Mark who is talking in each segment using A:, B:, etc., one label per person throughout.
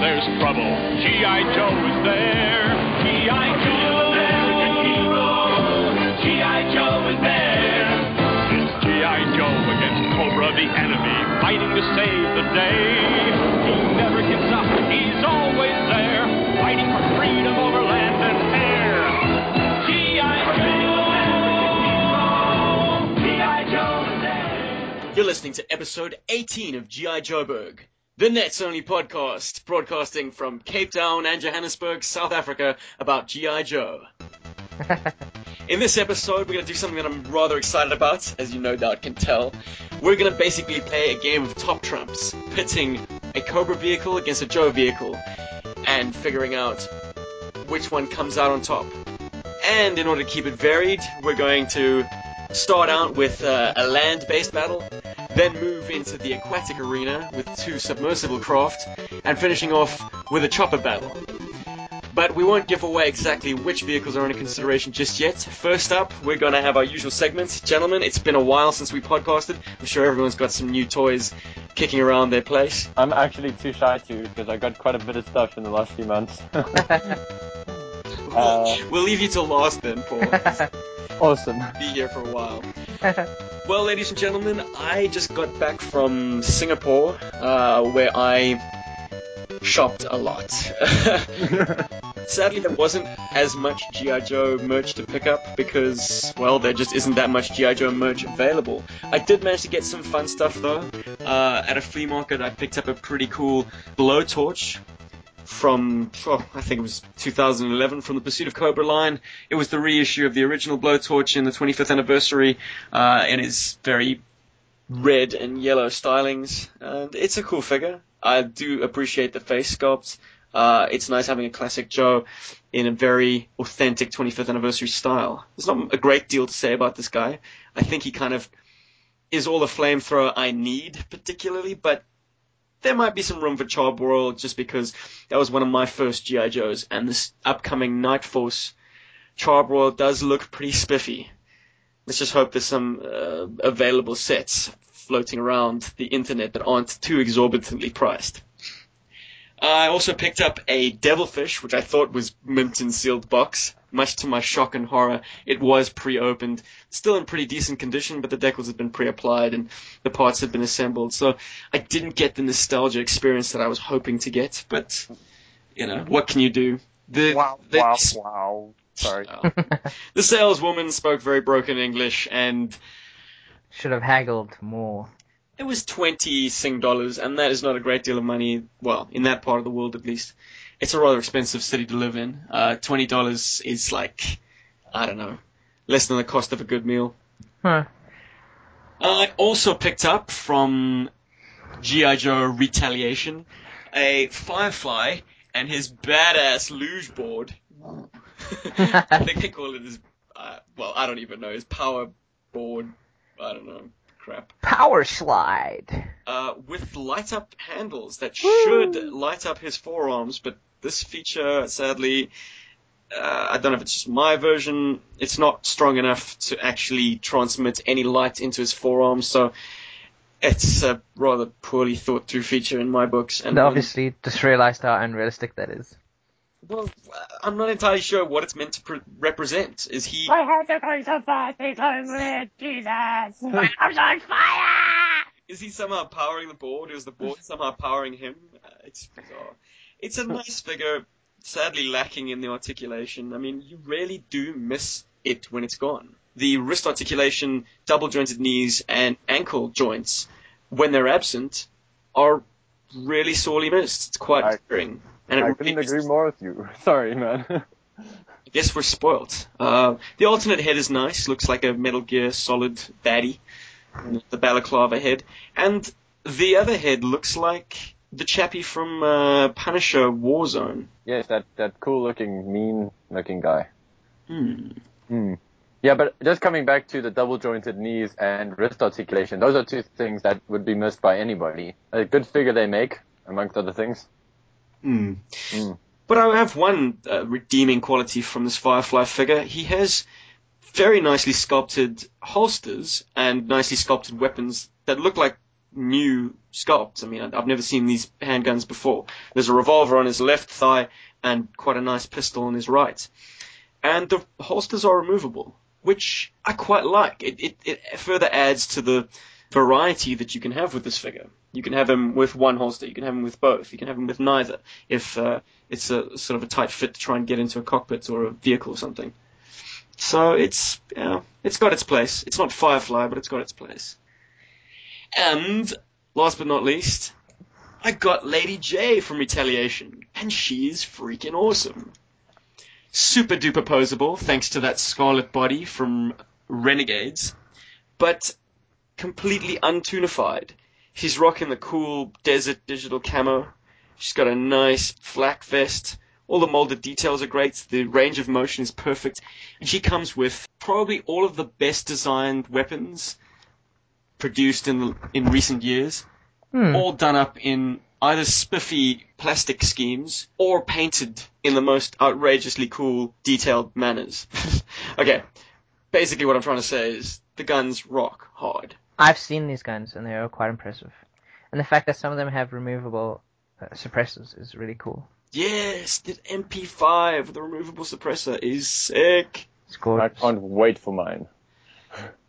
A: there's trouble, G.I. Joe is there. G.I. Joe, American hero. G.I. Joe is there. It's G.I. Joe against Cobra, the enemy, fighting to save the day. He never gives up. He's always there, fighting for freedom over land and air. G.I. Joe, G.I. Joe is there.
B: You're listening to episode 18 of G.I. Joburg, the Nets only podcast, broadcasting from Cape Town and Johannesburg, South Africa, about G.I. Joe. In this episode, we're going to do something that I'm rather excited about, as you no doubt can tell. We're going to basically play a game of top trumps, pitting a Cobra vehicle against a Joe vehicle, and figuring out which one comes out on top. And in order to keep it varied, we're going to start out with uh, a land-based battle, then move into the aquatic arena with two submersible craft, and finishing off with a chopper battle. But we won't give away exactly which vehicles are under consideration just yet. First up, we're going to have our usual segment. Gentlemen, it's been a while since we podcasted. I'm sure everyone's got some new toys kicking around their place.
C: I'm actually too shy to because I got quite a bit of stuff in the last few months. Uh,
B: we'll leave you till last then, Paul.
C: awesome.
B: Be here for a while. Well, ladies and gentlemen, I just got back from Singapore, uh, where I shopped a lot. Sadly, there wasn't as much G.I. Joe merch to pick up because, well, there just isn't that much G.I. Joe merch available. I did manage to get some fun stuff though. Uh, at a flea market, I picked up a pretty cool blowtorch from, oh, I think it was 2011 from the Pursuit of Cobra line. It was the reissue of the original blowtorch in the 25th anniversary, uh, it's very red and yellow stylings, and it's a cool figure. I do appreciate the face sculpt. Uh, it's nice having a classic Joe in a very authentic 25th anniversary style. There's not a great deal to say about this guy. I think he kind of is all the flamethrower I need, particularly, but there might be some room for Charbroil just because that was one of my first G.I. Joes, and this upcoming Night Force Charbroil does look pretty spiffy. Let's just hope there's some uh, available sets floating around the internet that aren't too exorbitantly priced. I also picked up a Devilfish, which I thought was mint in sealed box. Much to my shock and horror, it was pre-opened, still in pretty decent condition, but the decals had been pre-applied and the parts had been assembled. So I didn't get the nostalgia experience that I was hoping to get. But you know, what can you do? The,
C: Wow,
B: the,
C: wow, wow. Sorry.
B: Well, the saleswoman spoke very broken English, and
D: Should have haggled more.
B: it was 20 Sing dollars, and that is not a great deal of money, well, in that part of the world at least. It's a rather expensive city to live in. Uh, $20 is like, I don't know, less than the cost of a good meal.
D: Huh.
B: I also picked up from G.I. Joe Retaliation a Firefly and his badass luge board. I think they call it his, uh, well, I don't even know, his power board. I don't know, crap.
D: Power slide.
B: Uh, with light up handles that should light up his forearms, but this feature, sadly, uh, I don't know if it's just my version, it's not strong enough to actually transmit any light into his forearms, so it's a rather poorly thought through feature in my books.
D: And obviously, just realized how unrealistic that is.
B: Well, I'm not entirely sure what it's meant to pre- represent. Is he?
E: I have to go so fast because with Jesus. I'm are on fire!
B: Is he somehow powering the board, is the board somehow powering him? Uh, it's bizarre. It's a nice figure, sadly lacking in the articulation. I mean, you really do miss it when it's gone. The wrist articulation, double jointed knees, and ankle joints, when they're absent, are really sorely missed. It's quite
C: I-.
B: And
C: I
B: really
C: couldn't agree more with you. Sorry, man.
B: I guess we're spoilt. Uh, the alternate head is nice. Looks like a Metal Gear Solid baddie. The balaclava head. And the other head looks like the chappie from uh, Punisher Warzone.
C: yes, that, that cool looking, mean looking guy.
B: Hmm.
C: Hmm. Yeah, but just coming back to the double jointed knees and wrist articulation, those are two things that would be missed by anybody. A good figure they make, amongst other things.
B: Hmm.
C: Hmm.
B: But I have one uh, redeeming quality from this Firefly figure. He has very nicely sculpted holsters and nicely sculpted weapons that look like new sculpts. I mean, I've never seen these handguns before. There's a revolver on his left thigh and quite a nice pistol on his right. And the holsters are removable, which I quite like. It, it, it further adds to the variety that you can have with this figure. You can have him with one holster, you can have him with both, you can have him with neither, if uh, it's a sort of a tight fit to try and get into a cockpit or a vehicle or something. So it's you know, it's got its place. It's not Firefly, but it's got its place. And last but not least, I got Lady Jaye from Retaliation, and she's freaking awesome. Super duper posable, thanks to that Scarlett body from Renegades, but completely untunified. She's rocking the cool desert digital camo. She's got a nice flak vest. All the molded details are great. The range of motion is perfect. And she comes with probably all of the best designed weapons produced in in recent years,
D: Hmm.
B: all done up in either spiffy plastic schemes or painted in the most outrageously cool, detailed manners. okay, basically what I'm trying to say is the guns rock hard.
D: I've seen these guns and they are quite impressive. And the fact that some of them have removable uh, suppressors is really cool.
B: Yes, the MP5, with the removable suppressor, is sick.
D: It's gorgeous.
C: I can't wait for mine.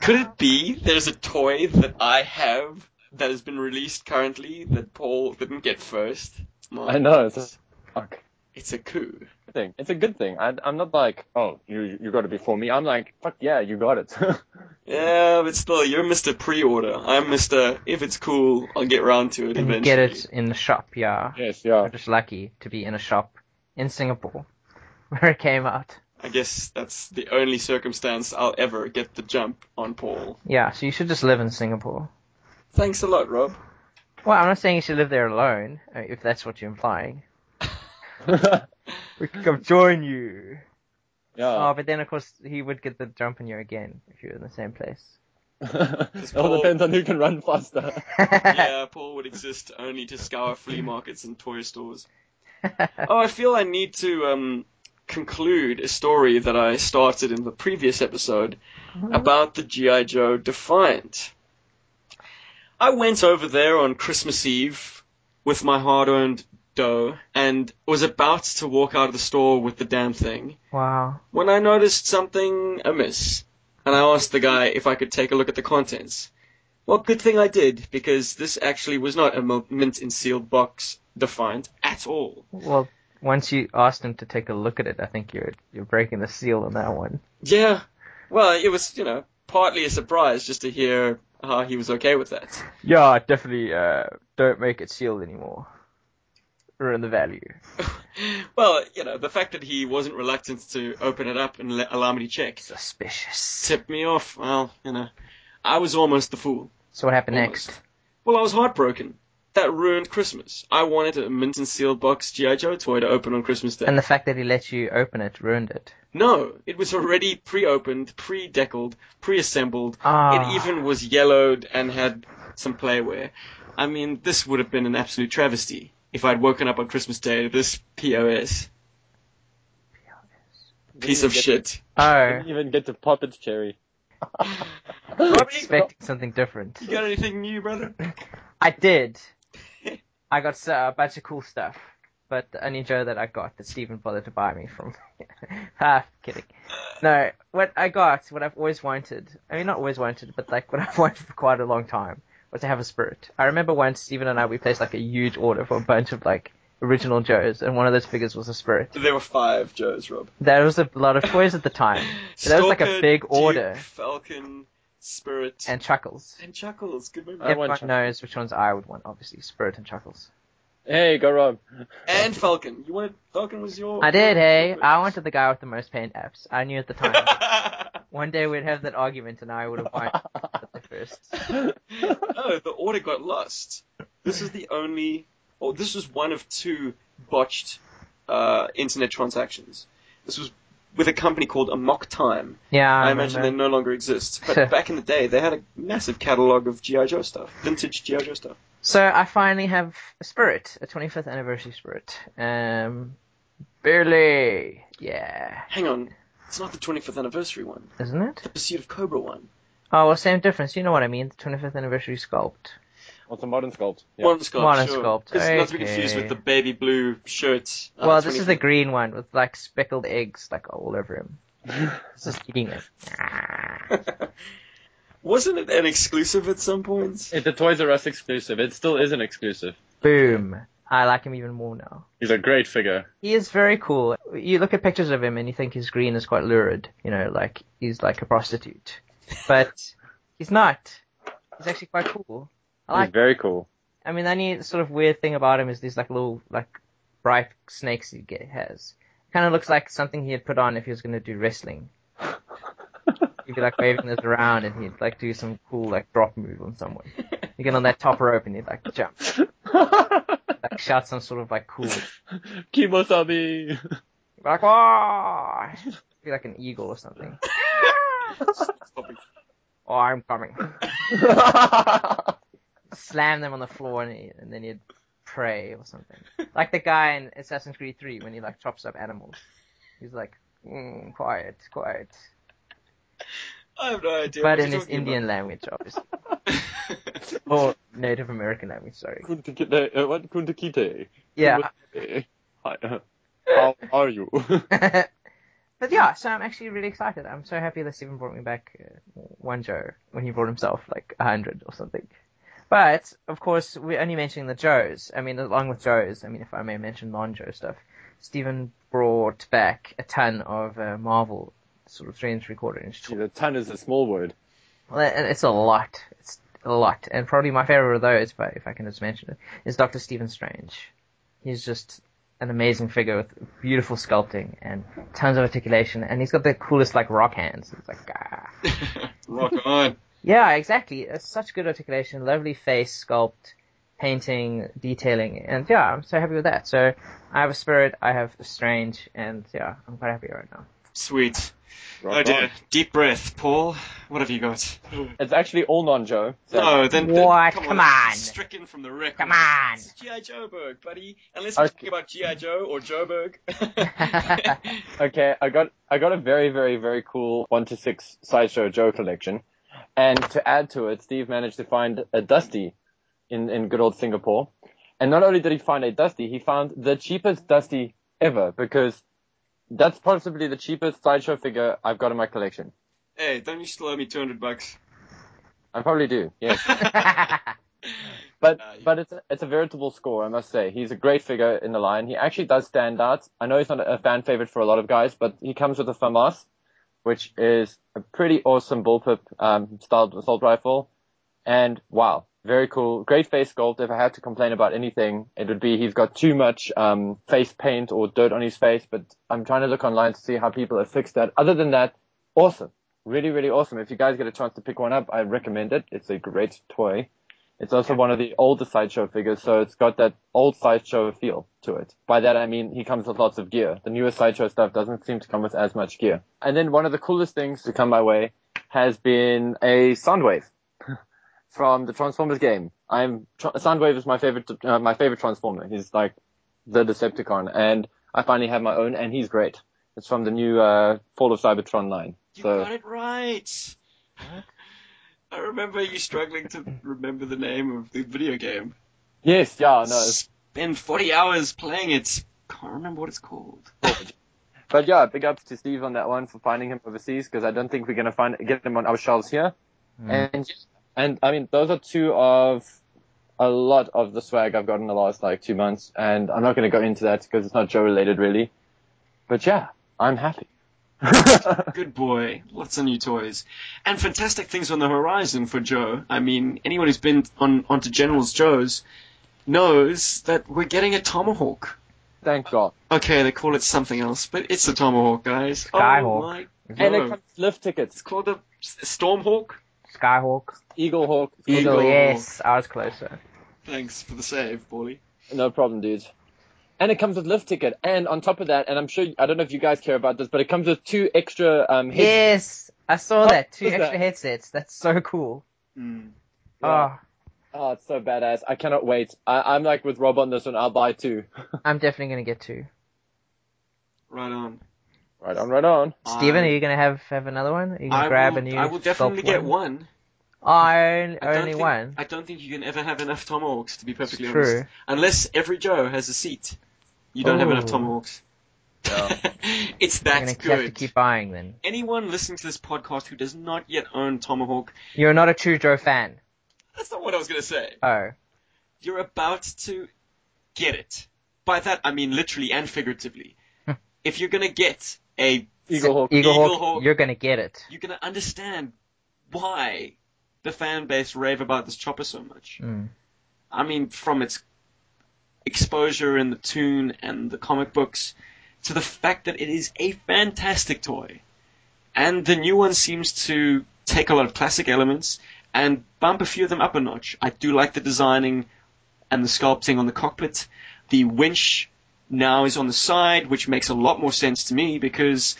B: Could it be there's a toy that I have that has been released currently that Paul didn't get first? My
C: I know, it's a- Fuck.
B: It's a coup.
C: Good thing. It's a good thing. I, I'm not like, oh, you you got it before me. I'm like, fuck yeah, you got it.
B: Yeah, but still, you're Mr. Pre-order. I'm Mr. If it's cool, I'll get round to it
D: And
B: eventually.
D: get it in the shop, yeah.
C: yes, yeah.
D: I'm just lucky to be in a shop in Singapore where it came out.
B: I guess that's the only circumstance I'll ever get the jump on Paul.
D: Yeah, so you should just live in Singapore.
B: Thanks a lot, Rob.
D: Well, I'm not saying you should live there alone, uh, if that's what you're implying. We could come join you.
C: yeah.
D: Oh, but then of course he would get the jump on you again if you're in the same place.
C: it all depends on who can run faster.
B: yeah, Paul would exist only to scour flea markets and toy stores. Oh, I feel I need to um, conclude a story that I started in the previous episode mm-hmm. about the G.I. Joe Defiant. I went over there on Christmas Eve with my hard earned dough and was about to walk out of the store with the damn thing
D: wow.
B: when I noticed something amiss. And I asked the guy if I could take a look at the contents. Well, good thing I did, because this actually was not a mint and sealed box Defiant at all.
D: Well, once you asked him to take a look at it, I think you're you're breaking the seal on that one.
B: Yeah. Well, it was, you know, partly a surprise just to hear how he was okay with that.
D: Yeah, definitely. Uh, don't make it sealed anymore. Ruin the value.
B: well, you know, the fact that he wasn't reluctant to open it up and let, allow me to check
D: Suspicious.
B: tipped me off. Well, you know, I was almost the fool.
D: So what happened
B: Almost.
D: next?
B: Well, I was heartbroken. That ruined Christmas. I wanted a mint and sealed box G.I. Joe toy to open on Christmas Day.
D: And the fact that he let you open it ruined it.
B: no, it was already pre-opened, pre-deckled, pre-assembled.
D: Ah.
B: It even was yellowed and had some playwear. I mean, this would have been an absolute travesty if I'd woken up on Christmas Day to this POS. Piece of shit.
D: Oh,
C: Didn't even get to pop it, Cherry.
D: expecting something different.
B: You got anything new, brother?
D: I did. I got a bunch of cool stuff, but the only Joe that I got that Steven bothered to buy me from. ah, kidding. No, what I got, what I've always wanted. I mean, not always wanted, but like what I've wanted for quite a long time was to have a spirit. I remember once Steven and I we placed like a huge order for a bunch of like original Joes, and one of those figures was a spirit.
B: There were five Joes, Rob.
D: There was a lot of toys at the time. So that was like a
B: Stalker,
D: big
B: Duke,
D: order.
B: Falcon, Spirit,
D: And Chuckles.
B: and Chuckles. Good memory.
C: I want
D: Everyone
C: Chuckles.
D: knows which ones I would want, obviously. Spirit and Chuckles.
C: Hey, go Rob.
B: And Falcon. You wanted Falcon was your.
D: I did, hey.
B: your
D: I wanted the guy with the most paint apps. I knew at the time. One day we'd have that argument and I would have won at the first.
B: oh, the order got lost. This is the only. Oh, this was one of two botched uh, internet transactions. This was with a company called Amok Time.
D: Yeah, I,
B: I, imagine they no longer exist. But back in the day, they had a massive catalog of GI Joe stuff, vintage GI Joe stuff.
D: So I finally have a Spirit, a 25th anniversary Spirit. Um, Barely. Yeah.
B: Hang on, it's not the 25th anniversary one.
D: Isn't it?
B: The Pursuit of Cobra one.
D: Oh, well, same difference. You know what I mean. The 25th anniversary sculpt.
C: What's a modern sculpt? Yeah.
B: Modern sculpt.
D: Modern
B: sure.
D: sculpt,
B: It's not to be confused with the baby blue shirt. uh,
D: well, this is the green one with like speckled eggs like all over him. He's just eating it.
B: Wasn't it an exclusive at some point?
C: It's a Toys R Us exclusive. It still is an exclusive.
D: Boom. I like him even more now.
C: He's a great figure.
D: He is very cool. You look at pictures of him and you think his green is quite lurid. You know, like he's like a prostitute. But he's not. He's actually quite cool. I
C: He's very cool.
D: I mean, the only sort of weird thing about him is these like little like bright snakes he get, has. Kind of looks like something he had put on if he was going to do wrestling. He'd be like waving this around and he'd like do some cool like drop move on someone. You get on that top rope and he'd like jump, like shout some sort of like cool
C: Kimosabi.
D: Like, "Wah!" Be like an eagle or something. Oh, I'm coming. Slam them on the floor and, he, and then he'd pray or something. Like the guy in Assassin's Creed 3 when he like chops up animals. He's like, mm, quiet, quiet.
B: I have no idea.
D: But in his
B: talking
D: Indian language, obviously. Or Native American language, sorry.
C: Kuntakite, uh, what? Kuntakite.
D: Yeah.
C: Hi, uh, How are you?
D: But yeah, so I'm actually really excited. I'm so happy that Steven brought me back uh, one Joe when he brought himself like a hundred or something. But of course, we're only mentioning the Joes. I mean, along with Joes, I mean, if I may mention non-Joe stuff, Stephen brought back a ton of uh, Marvel sort of strange and three inch
C: Gee, the ton is a small word.
D: well, and it's a lot. It's a lot. And probably my favorite of those, but if I can just mention it, is Doctor Stephen Strange. He's just an amazing figure with beautiful sculpting and tons of articulation, and he's got the coolest like rock hands. It's like, ah.
B: Rock on.
D: Yeah, exactly. It's such good articulation, lovely face sculpt, painting, detailing, and yeah, I'm so happy with that. So I have a spirit, I have a strange, and yeah, I'm quite happy right now.
B: Sweet.
C: Rock
B: oh dear.
C: on.
B: Deep breath, Paul. What have you got?
C: It's actually all non-Joe. So
B: No, then, then
D: What?
B: come,
D: Come
B: on.
D: on.
B: Stricken from the record.
D: Come on.
B: This is G.I. Joeberg, buddy. Unless we're
C: Okay.
B: talking about G.I. Joe or Joeberg.
C: Okay, I got I got a very very very cool one to six sideshow Joe collection, and to add to it, Steve managed to find a Dusty in in good old Singapore, and not only did he find a Dusty, he found the cheapest Dusty ever because that's possibly the cheapest sideshow figure I've got in my collection.
B: hey, don't you still owe me 200 bucks?
C: I probably do, yes. But
B: Uh,
C: but it's a, it's a veritable score, I must say. He's a great figure in the line. He actually does stand out. I know he's not a fan favorite for a lot of guys, but he comes with a FAMAS, which is a pretty awesome bullpup um, styled assault rifle. And wow, very cool. Great face sculpt. If I had to complain about anything, it would be he's got too much um, face paint or dirt on his face. But I'm trying to look online to see how people have fixed that. Other than that, awesome. Really, really awesome. If you guys get a chance to pick one up, I recommend it. It's a great toy. It's also one of the older sideshow figures, so it's got that old sideshow feel to it. By that I mean he comes with lots of gear. The newer sideshow stuff doesn't seem to come with as much gear. And then one of the coolest things to come my way has been a Soundwave from the Transformers game. I'm Soundwave is my favorite uh, my favorite Transformer. He's like the Decepticon, and I finally have my own, and he's great. It's from the new uh, Fall of Cybertron line.
B: You
C: So
B: got it right. I remember you struggling to remember the name of the video game.
C: yes, yeah, no,
B: Spend 40 hours playing it. Can't remember what it's called.
C: But yeah, big ups to Steve on that one for finding him overseas because I don't think we're gonna find get him on our shelves here. Hmm. And and I mean those are two of a lot of the swag I've got in the last like two months, and I'm not gonna go into that because it's not Joe related really. But yeah, I'm happy.
B: Good boy. Lots of new toys. And fantastic things on the horizon for Joe. I mean, anyone who's been on onto General's Joe's knows that we're getting a Tomahawk.
C: Thank God.
B: Okay, they call it something else, but it's a Tomahawk, guys. Oh
D: Skyhawk.
B: my
C: And it comes Lift Tickets,
B: It's called a S- Stormhawk.
D: Skyhawk.
C: Eagle Hawk.
B: Eagle.
D: Eagle, yes, I was closer.
B: Thanks for the save, Paulie.
C: No problem, dude. And it comes with Lift Ticket, and on top of that, and I'm sure I don't know if you guys care about this, but it comes with two extra um heads.
D: Yes, I saw that. Two
C: is that?
D: extra headsets. That's so cool.
B: Hmm.
C: Yeah.
D: Oh,
C: Oh, it's so badass. I cannot wait. I, I'm like with Rob on this one. I'll buy two.
D: I'm definitely gonna get two.
B: Right on.
C: Right on, right on.
D: Steven,
B: I-
D: are you gonna have have another one? Are you gonna
B: I
D: grab
B: will,
D: a new?
B: I will definitely
D: sculpt
B: get
D: one?
B: one.
D: Oh, only,
B: I don't
D: only
B: think,
D: one.
B: I don't think you can ever have enough tomahawks, to be perfectly
D: True.
B: honest. Unless every Joe has a seat. You don't have enough
D: Ooh.
B: tomahawks.
C: Yeah.
B: it's
D: You're
B: that
D: gonna
B: good.
D: have to keep buying then.
B: Anyone listening to this podcast who does not yet own Tomahawk,
D: You're not a true Joe fan.
B: that's not what I was going to say.
D: Oh,
B: You're about to get it. By that, I mean literally and figuratively. if you're going to get a,
C: Eagle Hawk.
D: Eagle,
B: Eagle
D: Hawk,
B: Hawk.
D: you're gonna get it.
B: you're going to understand why the fan base rave about this chopper so much.
D: Mm.
B: I mean, from its exposure in the tune and the comic books to the fact that it is a fantastic toy. And the new one seems to take a lot of classic elements and bump a few of them up a notch. I do like the designing and the sculpting on the cockpit. The winch now is on the side, which makes a lot more sense to me because,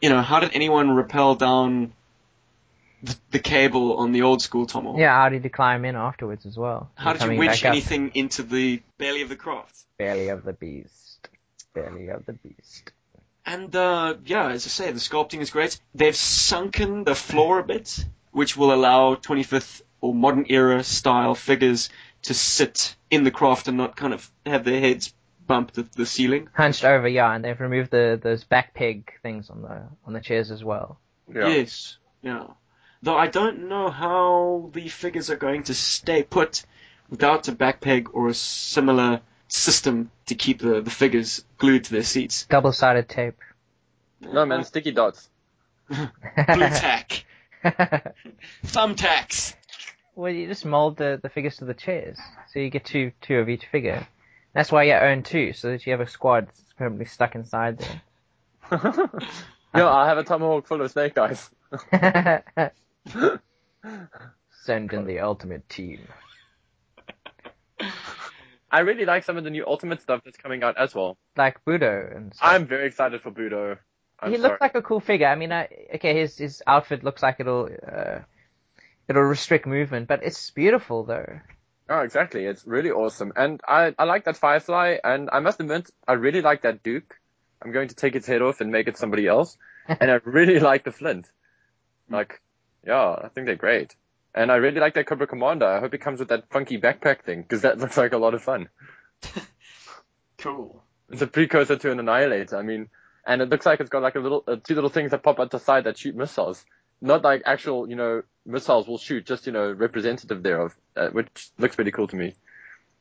B: you know, how did anyone rappel down the, the cable on the old school Tomahawk?
D: Yeah, how did you climb in afterwards as well?
B: How did you
D: coming
B: winch
D: back up.
B: anything into the belly of the craft?
D: Belly of the beast. Belly of the beast.
B: And uh, yeah, as I say, the sculpting is great. They've sunken the floor a bit, which will allow 25th or modern era style figures to sit in the craft and not kind of have their heads bump the, the ceiling.
D: Hunched over, yeah, and they've removed the those back peg things on the on the chairs as well.
C: Yeah.
B: Yes, yeah. Though I don't know how the figures are going to stay put without a back peg or a similar system to keep the, the figures glued to their seats.
D: Double sided tape.
C: No man, sticky dots.
B: Blue tack, thumbtacks.
D: well, you just mold the, the figures to the chairs, so you get two two of each figure. That's why you own two, so that you have a squad that's permanently stuck inside there.
C: no, I have a tomahawk full of snake eyes.
D: Send in the ultimate team.
C: I really like some of the new Ultimate stuff that's coming out as well.
D: Like Budo and stuff.
C: I'm very excited for Budo. I'm
D: he
C: sorry.
D: looks like a cool figure. I mean, I, okay, his his outfit looks like it'll uh, it'll restrict movement, but it's beautiful though.
C: Oh, exactly. It's really awesome. And I, I like that Firefly, and I must admit, I really like that Duke. I'm going to take its head off and make it somebody else. and I really like the Flint. Like, yeah, I think they're great. And I really like that Cobra Commander. I hope it comes with that funky backpack thing, because that looks like a lot of fun.
B: Cool.
C: It's a precursor to an Annihilator. I mean, and it looks like it's got like a little, uh, two little things that pop out the side that shoot missiles. Not like actual, you know, missiles will shoot, just, you know, representative thereof, uh, which looks pretty cool to me.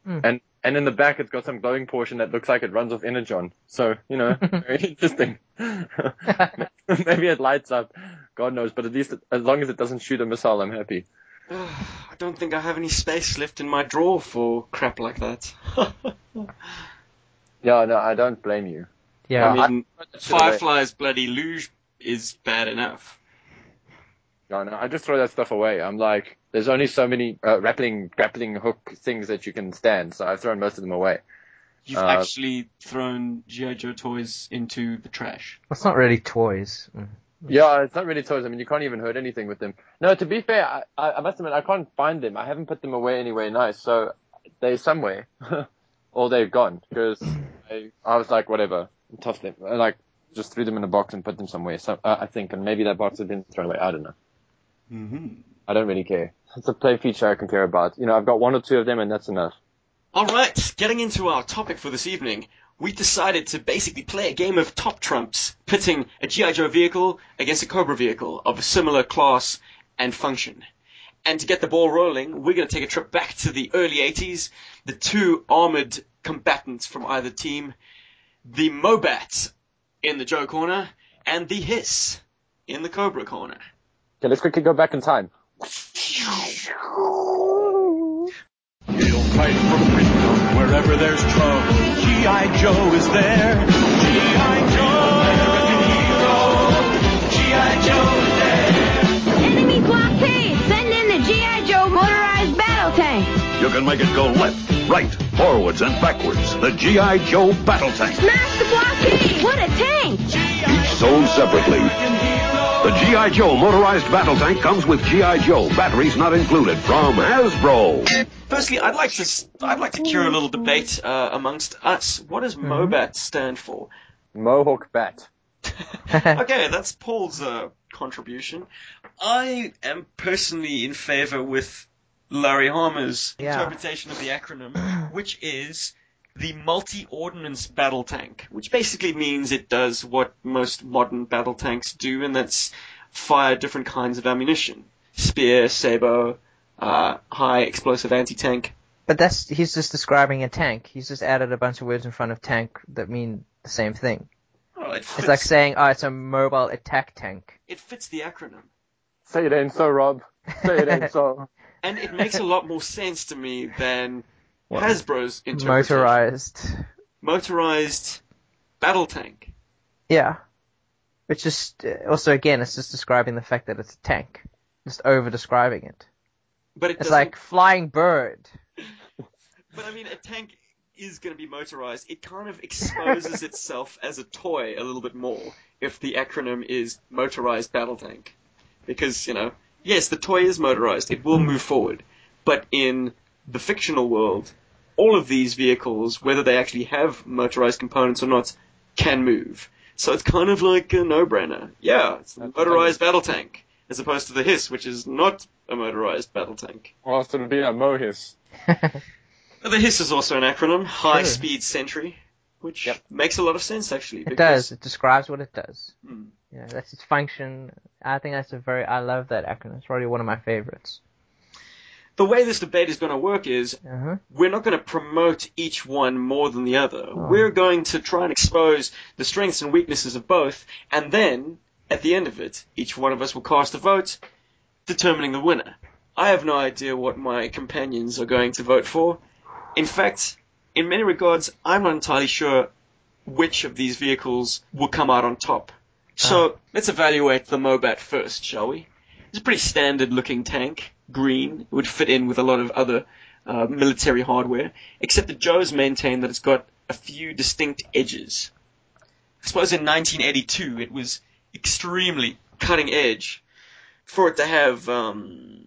D: Hmm.
C: And, and in the back it's got some glowing portion that looks like it runs off energon. So, you know, very interesting. Maybe it lights up. God knows, but at least it, as long as it doesn't shoot a missile, I'm happy.
B: I don't think I have any space left in my drawer for crap like that.
C: Yeah, no, I don't blame you.
D: Yeah,
B: I mean,
C: I-
B: Firefly's bloody luge is bad enough.
C: No, no, I just throw that stuff away. I'm like, there's only so many uh, grappling, grappling hook things that you can stand, so I've thrown most of them away.
B: You've
C: Uh,
B: actually thrown G.I. Joe toys into the trash.
D: it's not really toys.
C: Yeah, it's not really toys. I mean, you can't even hurt anything with them. No, to be fair, I, I, I must admit, I can't find them. I haven't put them away anywhere nice, so they're somewhere. or they've gone, because I, I was like, whatever, toss them. I, like, just threw them in a box and put them somewhere, so, uh, I think, and maybe that box has been thrown away. I don't know.
B: Mm-hmm.
C: I don't really care. It's a play feature I can care about. You know, I've got one or two of them, and that's enough.
B: Alright, getting into our topic for this evening, we decided to basically play a game of top trumps, pitting a G.I. Joe vehicle against a Cobra vehicle of a similar class and function. And to get the ball rolling, we're going to take a trip back to the early 80s, the two armored combatants from either team, the Mobat in the Joe corner, and the Hiss in the Cobra corner.
C: Okay, let's quickly go back in time.
A: He'll fight for freedom wherever there's trouble. G.I. Joe is there. G.I. Joe, American hero. G.I. Joe is there.
E: Enemy blockade! Send in the G.I. Joe motorized battle tank!
F: You can make it go left, right, forwards, and backwards. The G.I. Joe Battle Tank.
E: Smash the blockade! What a tank!
F: Each sold separately. The G.I. Joe motorized battle tank comes with G.I. Joe batteries not included from Hasbro.
B: Firstly, I'd like to s- I'd like to cure a little debate uh, amongst us. What does Mobat stand for?
C: Mohawk Bat.
B: okay, that's Paul's uh, contribution. I am personally in favor with Larry Hama's
D: Yeah.
B: interpretation of the acronym, which is the multi-ordnance battle tank, which basically means it does what most modern battle tanks do, and that's fire different kinds of ammunition. Spear, saber, uh, high explosive anti-tank.
D: But that's he's just describing a tank. He's just added a bunch of words in front of tank that mean the same thing.
B: Oh, it fits,
D: It's like saying, oh, it's a mobile attack tank.
B: it fits the acronym.
C: Say it ain't so, Rob. Say it ain't so.
B: And it makes a lot more sense to me than
D: What?
B: Hasbro's interpretation.
D: Motorized.
B: Motorized battle tank.
D: Yeah. Which is uh, also again, it's just describing the fact that it's a tank. Just over describing it.
B: But it
D: It's
B: doesn't-
D: like flying bird.
B: But I mean, a tank is going to be motorized. It kind of exposes itself as a toy a little bit more if the acronym is motorized battle tank. Because, you know, yes, the toy is motorized. It will move forward. But in the fictional world, all of these vehicles, whether they actually have motorized components or not, can move. So it's kind of like a no-brainer. Yeah, it's a motorized battle tank. As opposed to the Hiss, which is not a motorized battle tank.
C: Or else it'll be a Mohis.
B: The Hiss is also an acronym, High
D: Sure.
B: Speed Sentry, which
C: Yep.
B: makes a lot of sense actually.
D: It
B: because-
D: does. It describes what it does.
B: Hmm.
D: Yeah, that's its function. I think that's a very. I love that acronym. It's probably one of my favorites.
B: The way this debate is going to work is
D: Uh huh.
B: we're not going to promote each one more than the other.
D: Oh.
B: We're going to try and expose the strengths and weaknesses of both, and then at the end of it, each one of us will cast a vote, determining the winner. I have no idea what my companions are going to vote for. In fact, in many regards, I'm not entirely sure which of these vehicles will come out on top. So let's evaluate the Mobat first, shall we? It's a pretty standard looking tank, green. It would fit in with a lot of other uh, military hardware, except that Joe's maintained that it's got a few distinct edges. I suppose in 1982 it was extremely cutting edge for it to have um,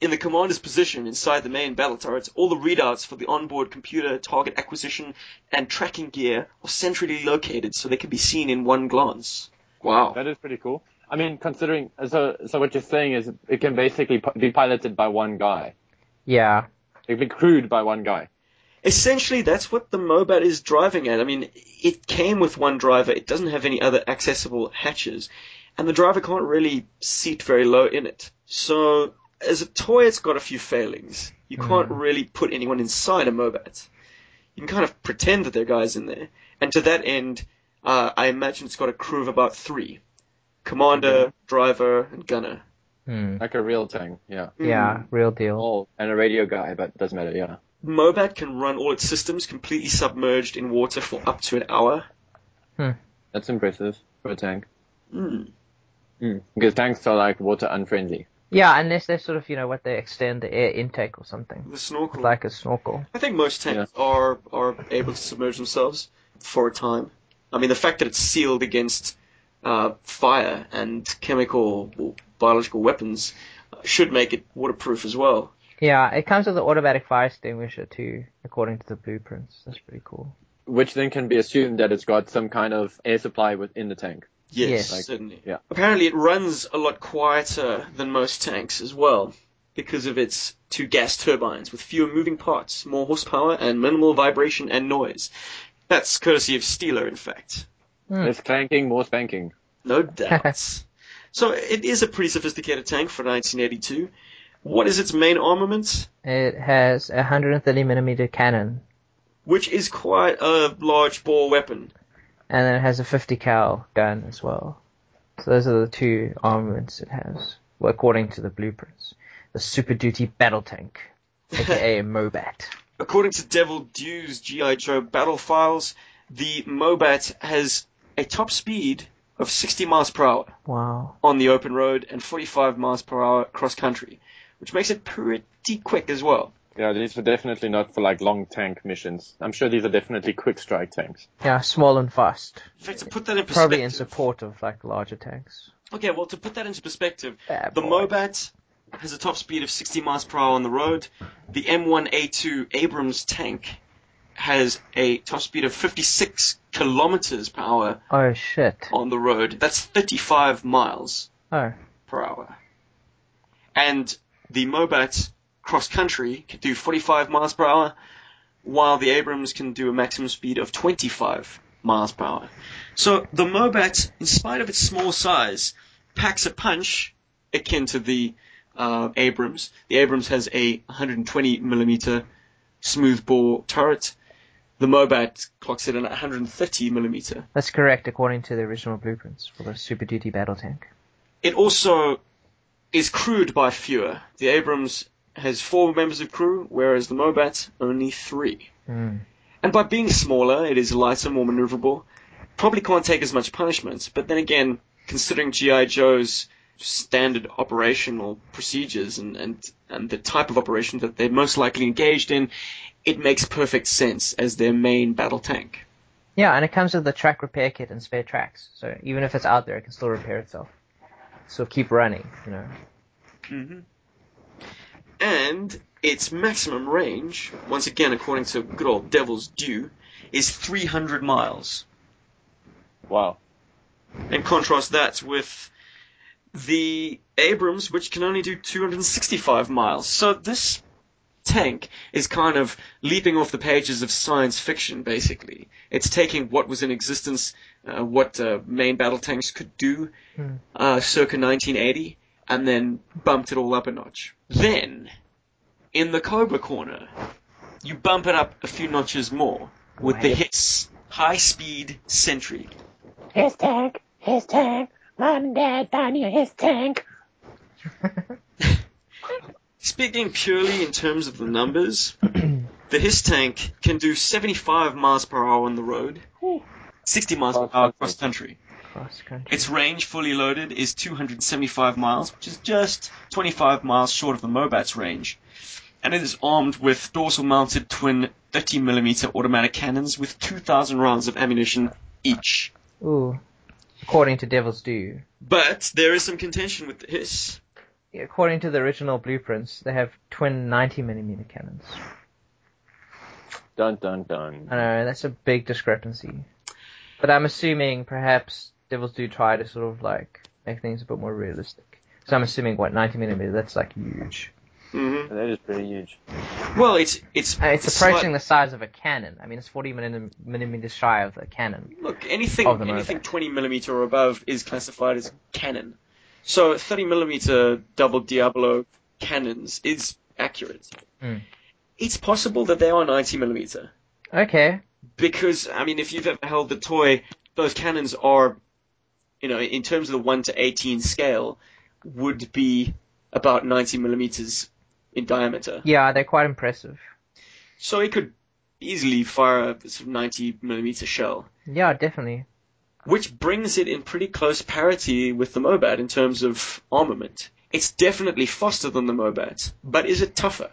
B: in the commander's position inside the main battle turrets, all the readouts for the onboard computer, target acquisition, and tracking gear are centrally located so they can be seen in one glance. Wow.
C: That is pretty cool. I mean, considering so so what you're saying is it can basically be piloted by one guy.
D: Yeah.
C: It can be crewed by one guy.
B: Essentially, that's what the Mobat is driving at. I mean, it came with one driver. It doesn't have any other accessible hatches, and the driver can't really seat very low in it. So, as a toy, it's got a few failings. You can't really put anyone inside a Mobat. You can kind of pretend that there are guys in there, and to that end, uh, I imagine it's got a crew of about three: commander, driver, and gunner.
D: Hmm.
C: Like a real tank, yeah.
D: Yeah. Real deal.
C: Oh, and a radio guy, but doesn't matter, yeah.
B: Mobat can run all its systems completely submerged in water for up to an hour.
C: That's impressive for a tank.
B: Hmm.
C: Mm. Because tanks are like water unfriendly.
D: Yeah, unless they sort of, you know, what they extend the air intake or something,
B: The snorkel.
D: like a snorkel.
B: I think most tanks are are able to submerge themselves for a time. I mean, the fact that it's sealed against uh, fire and chemical or biological weapons uh, should make it waterproof as well.
D: Yeah, it comes with an automatic fire extinguisher too, according to the blueprints. That's pretty cool.
C: Which then can be assumed that it's got some kind of air supply within the tank.
B: Yes,
D: Yes.
C: Like-
B: certainly.
C: yeah.
B: Apparently, it runs a lot quieter than most tanks as well, because of its two gas turbines with fewer moving parts, more horsepower, and minimal vibration and noise. That's courtesy of Steeler, in fact.
D: Hmm.
C: Less clanking, more spanking.
B: No doubts. so it is a pretty sophisticated tank for 1982. What is its main armament?
D: It has a 130 millimeter cannon,
B: Which is quite a large bore weapon.
D: and then it has a 50 cal gun as well. So those are the two armaments it has, well, according to the blueprints. The Super Duty Battle Tank, aka a Mobat.
B: According to Devil's Due G.I. Joe battle files, the Mobat has a top speed of 60 miles per hour
D: Wow.
B: on the open road and 45 miles per hour cross country, which makes it pretty quick as well.
C: Yeah, these are definitely not for like long tank missions. I'm sure these are definitely quick strike tanks.
D: Yeah, small and fast.
B: In fact, to put that in perspective,
D: Probably in support of like larger tanks.
B: Okay, well, to put that into perspective,
D: Bad
B: the
D: boy.
B: Mobat has a top speed of 60 miles per hour on the road. The M1A2 Abrams tank has a top speed of 56 kilometers per hour
D: Oh shit.
B: on the road. That's 35 miles
D: Oh.
B: per hour. And the Mobat cross country can do 45 miles per hour, while the Abrams can do a maximum speed of 25 miles per hour. So the Mobat, in spite of its small size, packs a punch akin to the uh, Abrams. The Abrams has a 120 millimeter smoothbore turret. The Mobat clocks it at 130 millimeter.
D: That's correct according to the original blueprints for the Super Duty battle tank.
B: It also is crewed by fewer. The Abrams has four members of crew, whereas the Mobat only three.
D: Hmm.
B: And by being smaller, it is lighter, more maneuverable. Probably can't take as much punishment, but then again, considering G.I. Joe's standard operational procedures and, and, and the type of operation that they're most likely engaged in, it makes perfect sense as their main battle tank.
D: Yeah, and it comes with the track repair kit and spare tracks. So even if it's out there, it can still repair itself. So keep running, you know.
B: hmm And its maximum range, once again according to good old Devil's Due, is 300 miles.
C: Wow.
B: And contrast that with the Abrams, which can only do 265 miles. So this tank is kind of leaping off the pages of science fiction, basically. It's taking what was in existence, uh, what uh, main battle tanks could do,
D: Hmm.
B: uh, circa 1980, and then bumped it all up a notch. Then, in the Cobra corner, you bump it up a few notches more with the
D: Right.
B: Hiss High Speed Sentry.
E: His tank, his tank. Mom and Dad found you his tank.
B: Speaking purely in terms of the numbers, the Hiss tank can do 75 miles per hour on the road, 60 miles per hour across country.
D: Cross country.
B: Its range, fully loaded, is 275 miles, which is just 25 miles short of the Mobat's range. And it is armed with dorsal-mounted twin 30mm automatic cannons with 2,000 rounds of ammunition each.
D: Ooh. According to Devil's Due.
B: But there is some contention with the Hiss.
D: According to the original blueprints, they have twin 90 millimeter cannons.
C: Dun dun dun.
D: I know, that's a big discrepancy. But I'm assuming perhaps Devil's Due try to sort of like make things a bit more realistic. So I'm assuming what 90 millimeter that's like huge.
B: hmm
C: That is pretty huge.
B: Well, it's it's
D: And it's
B: slight-
D: approaching the size of a cannon. I mean, it's 40 millim- millimeters shy of the cannon.
B: Look, anything anything 20 millimeter or above is classified as cannon. So 30 millimeter double Diablo cannons is accurate.
D: Hmm.
B: It's possible that they are 90 millimeter
D: Okay.
B: because I mean, if you've ever held the toy, those cannons are, you know, in terms of the 1 to 18 scale, would be about 90 millimeters in diameter.
D: Yeah, they're quite impressive.
B: So it could easily fire a sort of 90 millimeter shell.
D: Yeah, definitely.
B: Which brings it in pretty close parity with the Mobat in terms of armament. It's definitely faster than the Mobat, but is it tougher?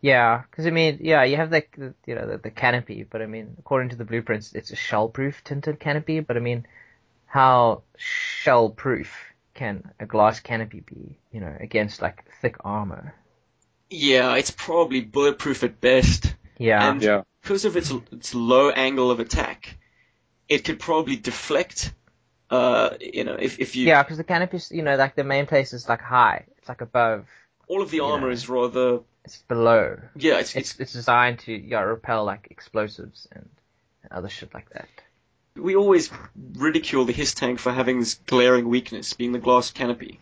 D: Yeah, because I mean, yeah, you have the, the you know the, the canopy, but I mean, according to the blueprints, it's a shell-proof tinted canopy. But I mean, how shell-proof can a glass canopy be? You know, against like thick armor.
B: Yeah, it's probably bulletproof at best,
D: Yeah,
B: And-
C: Yeah.
B: because of its its low angle of attack. It could probably deflect. Uh, you know, if if you
D: yeah, because the canopy, you know like the main place is like high, it's like above,
B: all of the armor is rather
D: it's below.
B: yeah, it's,
D: It's
B: it's
D: it's designed to yeah repel like explosives and other shit like that.
B: we always ridicule the Hiss tank for having this glaring weakness, being the glass canopy.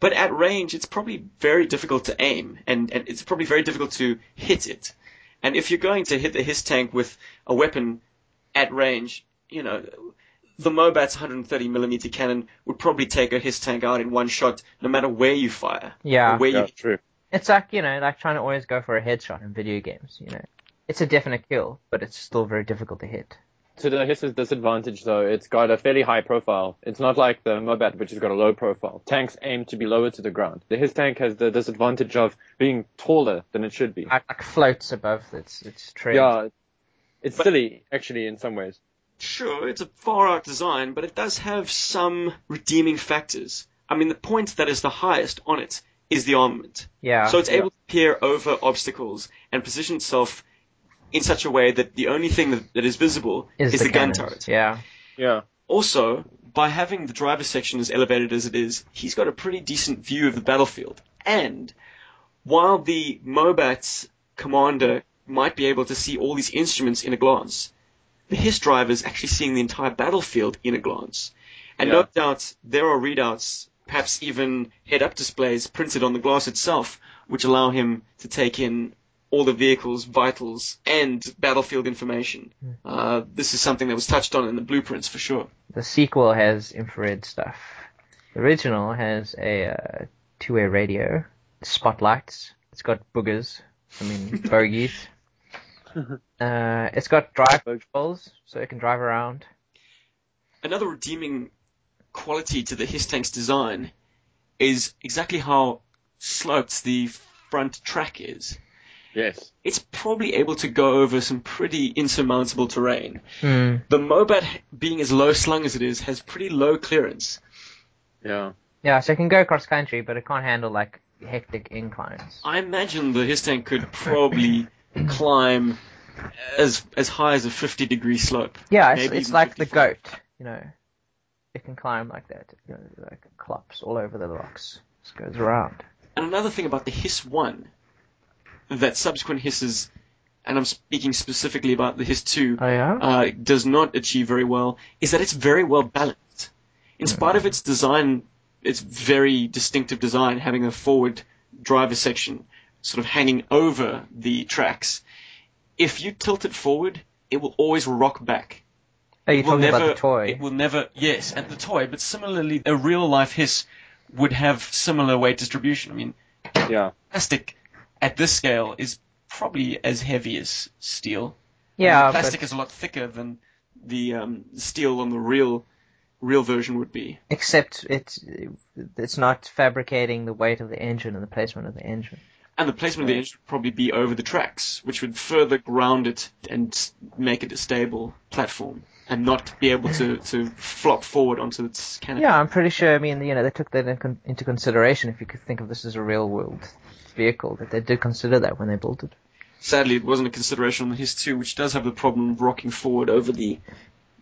B: But at range, it's probably very difficult to aim, and, and it's probably very difficult to hit it. And if you're going to hit the Hiss tank with a weapon at range, you know, the Mobat's 130 millimeter cannon would probably take a Hiss tank out in one shot, no matter where you fire.
D: Yeah,
B: or where
C: Yeah,
B: you
C: true.
D: It's like, you know, like trying to always go for a headshot in video games, you know. It's a definite kill, but it's still very difficult to hit.
C: To the Hiss's disadvantage, though, it's got a fairly high profile. It's not like the Mobat, which has got a low profile. Tanks aim to be lower to the ground. The Hiss tank has the disadvantage of being taller than it should be.
D: Like, like floats above its its tread.
C: Yeah, it's
B: But-
C: silly, actually, in some ways.
B: Sure, it's a far out design, but it does have some redeeming factors. I mean, the point that is the highest on it is the armament.
D: Yeah.
B: So it's
C: Yeah.
B: able to peer over obstacles and position itself in such a way that the only thing that, that is visible
D: Is,
B: is,
D: the,
B: the, gun turret.
D: Yeah.
C: Yeah.
B: Also, by having the driver section as elevated as it is, he's got a pretty decent view of the battlefield. And while the Mobat's commander might be able to see all these instruments in a glance, the Hiss driver is actually seeing the entire battlefield in a glance. And
C: Yeah.
B: no doubt there are readouts, perhaps even head-up displays printed on the glass itself, which allow him to take in all the vehicles, vitals, and battlefield information. Uh, this is something that was touched on in the blueprints for sure.
D: The sequel has infrared stuff. The original has a uh, two-way radio, spotlights. It's got boogers. I mean bogies. Uh, it's got drive controls, so it can drive around.
B: another redeeming quality to the Hiss tank's design is exactly how sloped the front track is.
C: Yes.
B: It's probably able to go over some pretty insurmountable terrain.
D: Hmm.
B: The Mobat, being as low slung as it is, has pretty low clearance.
C: Yeah.
D: Yeah, so it can go cross country, but it can't handle like hectic inclines.
B: I imagine the Hiss tank could probably climb as as high as a 50 degree slope.
D: Yeah, it's, it's like the
B: 55.
D: goat, you know. It can climb like that. You know, like it clops all over the rocks. Just goes around.
B: And another thing about the Hiss 1 that subsequent Hisses, and I'm speaking specifically about the Hiss 2,
D: Oh yeah.
B: uh, does not achieve very well is that it's very well balanced. In spite of its design, its very distinctive design, having a forward driver section sort of hanging over the tracks, if you tilt it forward, it will always rock back.
D: Are you
B: It will
D: talking
B: never,
D: about the toy?
B: It will never, yes, and the toy, but similarly, a real life hiss would have similar weight distribution. I mean,
C: Yeah.
B: plastic at this scale is probably as heavy as steel.
D: yeah,
B: the plastic
D: but
B: is a lot thicker than the um, steel on the real real version would be.
D: except it's it's not fabricating the weight of the engine and the placement of the engine.
B: And the placement of the engine would probably be over the tracks, which would further ground it and make it a stable platform, and not be able to, to flop forward onto its canopy.
D: Yeah, I'm pretty sure. I mean, you know, they took that in con- into consideration. If you could think of this as a real world vehicle, that they did consider that when they built it.
B: Sadly, it wasn't a consideration on the Hiss 2, which does have the problem of rocking forward over the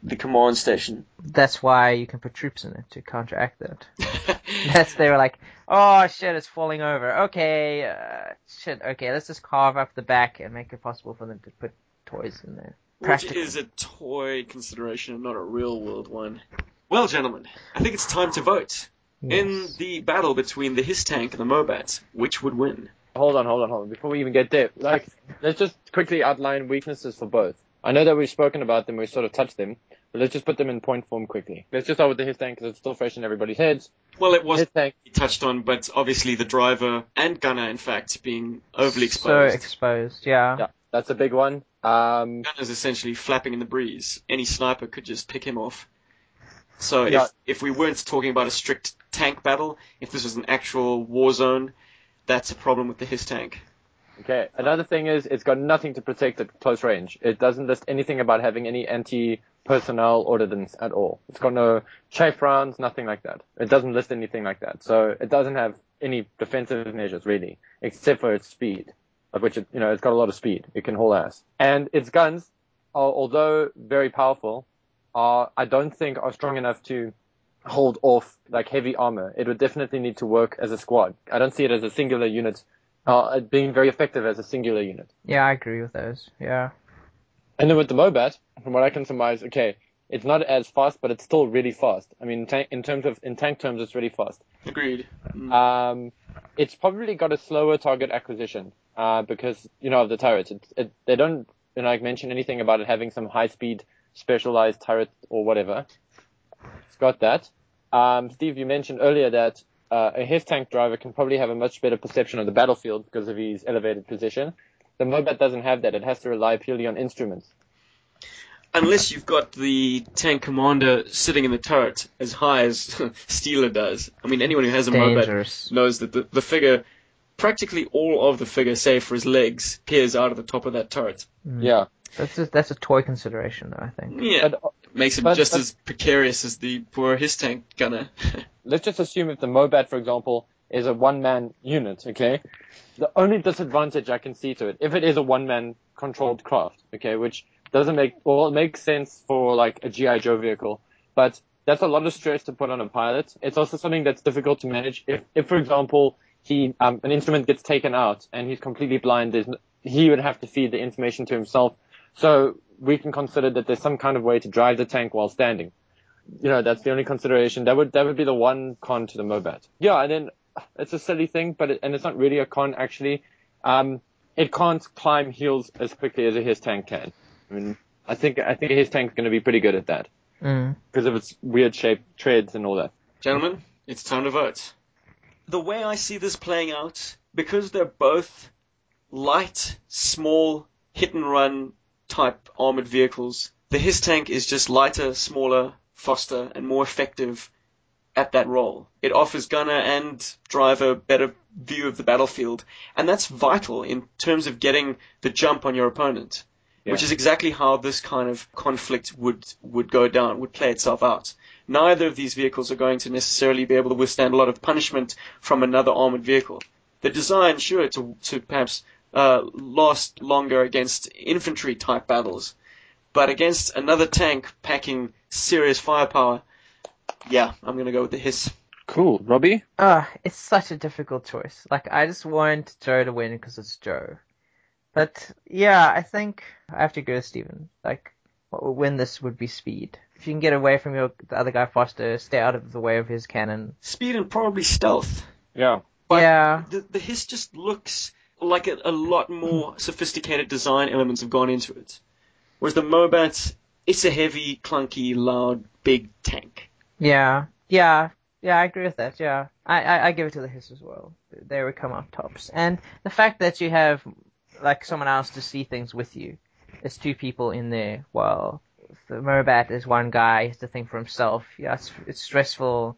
B: the command station.
D: That's why you can put troops in it to counteract that. That's they were like, oh shit, it's falling over. Okay, uh, shit. Okay, let's just carve up the back and make it possible for them to put toys in there.
B: Which is a toy consideration and not a real world one. Well, gentlemen, I think it's time to vote. In the battle between the Hiss tank and the Mobat, which would win?
C: Hold on, hold on, hold on. Before we even get there, like, let's just quickly outline weaknesses for both. I know that we've spoken about them, we've sort of touched them, but let's just put them in point form quickly. Let's just start with the Hiss tank because it's still fresh in everybody's heads.
B: Well, it was
C: Hiss tank,
B: touched on, but obviously the driver and gunner, in fact, being overly exposed.
D: So
B: exposed.
D: exposed, yeah.
C: yeah, that's a big one. Um,
B: Gunner's essentially flapping in the breeze. Any sniper could just pick him off. So
C: Yeah.
B: if if we weren't talking about a strict tank battle, if this was an actual war zone, that's a problem with the Hiss tank.
C: Okay. Another thing is it's got nothing to protect at close range. It doesn't list anything about having any anti-personnel ordnance at all. It's got no chaff rounds, nothing like that. It doesn't list anything like that. So it doesn't have any defensive measures really, except for its speed, of which it, you know, it's got a lot of speed. It can haul ass. And its guns, are, although very powerful, are, I don't think are strong enough to hold off like heavy armor. It would definitely need to work as a squad. I don't see it as a singular unit uh, being very effective as a singular unit.
D: Yeah, I agree with those. Yeah.
C: And then with the Mobat, from what I can surmise, okay, it's not as fast, but it's still really fast. I mean, tank, in terms of in tank terms, it's really fast.
B: Agreed. Mm.
C: Um, it's probably got a slower target acquisition uh, because you know of the turrets. It, it, they don't, you know, like mention anything about it having some high speed specialized turret or whatever. It's got that. Um, Steve, you mentioned earlier that uh, a Hiss tank driver can probably have a much better perception of the battlefield because of his elevated position. The Mobat doesn't have that. It has to rely purely on instruments.
B: Unless you've got the tank commander sitting in the turret as high as Steeler does. I mean, anyone who has a Mobat knows that the, the figure, practically all of the figure, save for his legs, peers out of the top of that turret.
C: Yeah.
D: That's a, that's a toy consideration, though. I think.
B: Yeah,
C: But
B: makes him
C: but-
B: just
C: but-
B: as precarious as the poor Hiss tank gunner.
C: let's just assume if the Mobat, for example, is a one-man unit, okay? The only disadvantage I can see to it, if it is a one-man controlled craft, okay, which doesn't make, well, it makes sense for like a GI Joe vehicle, but that's a lot of stress to put on a pilot. It's also something that's difficult to manage. If, if for example, he, um, an instrument gets taken out and he's completely blind, there's, n- he would have to feed the information to himself. So we can consider that there's some kind of way to drive the tank while standing. You know, that's the only consideration. That would, that would be the one con to the Mobat. Yeah, and then it's a silly thing, but it, and it's not really a con actually. Um, it can't climb hills as quickly as a Hiss tank can. I mean, I think I think Hiss tank's going to be pretty good at that
D: Mm.
C: because of its weird shaped treads and all that.
B: Gentlemen, it's time to vote. The way I see this playing out, because they're both light, small, hit and run type armored vehicles, the Hiss tank is just lighter, smaller, faster, and more effective at that role. It offers gunner and driver better view of the battlefield, and that's vital in terms of getting the jump on your opponent. Which is exactly how this kind of conflict would would go down, would play itself out. Neither of these vehicles are going to necessarily be able to withstand a lot of punishment from another armored vehicle. The design, sure, to to perhaps uh, last longer against infantry type battles, but against another tank packing serious firepower, yeah, I'm gonna go with the hiss.
C: Cool, Robbie.
D: Ah, it's such a difficult choice. Like, I just want Joe to win because it's Joe. But yeah, I think I have to go with Steven. Like, what would win this would be speed. If you can get away from your the other guy faster, stay out of the way of his cannon.
B: Speed and probably stealth.
C: Yeah.
B: But
D: yeah,
B: the, the hiss just looks like a, a lot more sophisticated design elements have gone into it. Whereas the Mobat, it's a heavy, clunky, loud, big tank.
D: yeah, yeah, yeah. I agree with that. Yeah, I, I, I give it to the hiss as well. They would come up tops, and the fact that you have like someone else to see things with you. It's two people in there. Well, the Mobat is one guy. He has to think for himself. Yeah, it's, it's stressful.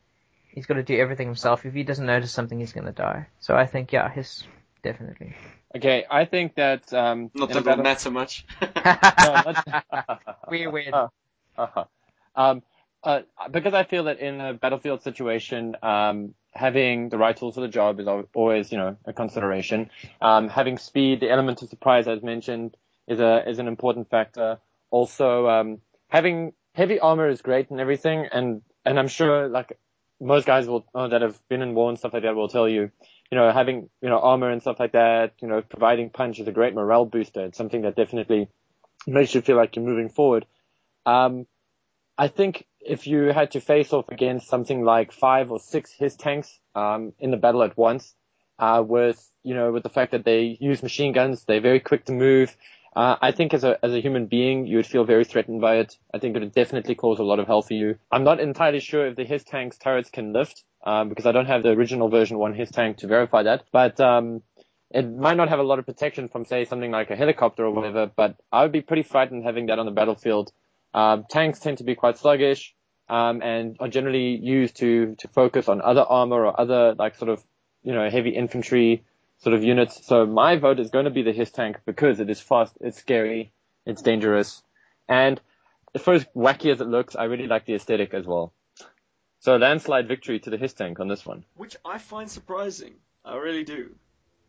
D: He's got to do everything himself. If he doesn't notice something, he's going to die. So I think, yeah, his definitely.
C: Okay, I think that um,
B: Not
C: in a
B: that it'll
C: battle-
B: matter much.
C: No, not-
D: weird, weird.
C: Uh, uh-huh. Um, uh, because I feel that in a battlefield situation, um, having the right tools for the job is always, you know, a consideration. Um, having speed, the element of surprise, as mentioned, is a is an important factor. Also, um, having heavy armor is great and everything, and and I'm sure like most guys will uh, that have been in war and stuff like that will tell you, you know, having you know armor and stuff like that, you know, providing punch is a great morale booster. It's something that definitely makes you feel like you're moving forward. Um, I think if you had to face off against something like five or six Hiss tanks um, in the battle at once, uh, with you know with the fact that they use machine guns, they're very quick to move. Uh, I think as a as a human being, you would feel very threatened by it. I think it would definitely cause a lot of hell for you. I'm not entirely sure if the Hiss tanks turrets can lift um, because I don't have the original version one Hiss tank to verify that, but um, it might not have a lot of protection from say something like a helicopter or whatever, but I would be pretty frightened having that on the battlefield. Um, tanks tend to be quite sluggish, um, and are generally used to, to focus on other armor or other like sort of, you know, heavy infantry sort of units. So my vote is going to be the Hiss tank because it is fast, it's scary, it's dangerous, and for as wacky as it looks, I really like the aesthetic as well. So landslide victory to the Hiss tank on this one.
B: Which I find surprising. I really do.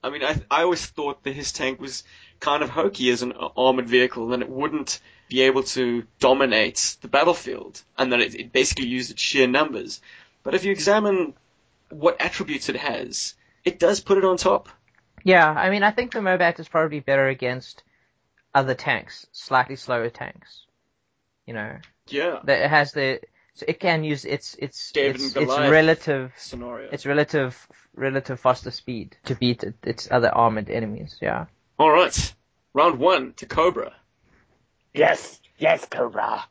B: I mean, I, I always thought that Hiss tank was kind of hokey as an armored vehicle, and that it wouldn't be able to dominate the battlefield, and that it, it basically used its sheer numbers. But if you examine what attributes it has, it does put it on top.
D: Yeah, I mean, I think the Mobat is probably better against other tanks, slightly slower tanks. You know,
B: Yeah.
D: that it has the so it can use its its
B: David
D: its, its relative
B: Scenario.
D: its relative relative faster speed to beat its other armored enemies. Yeah.
B: All right. Round one to Cobra.
E: Yes, yes, Cobra.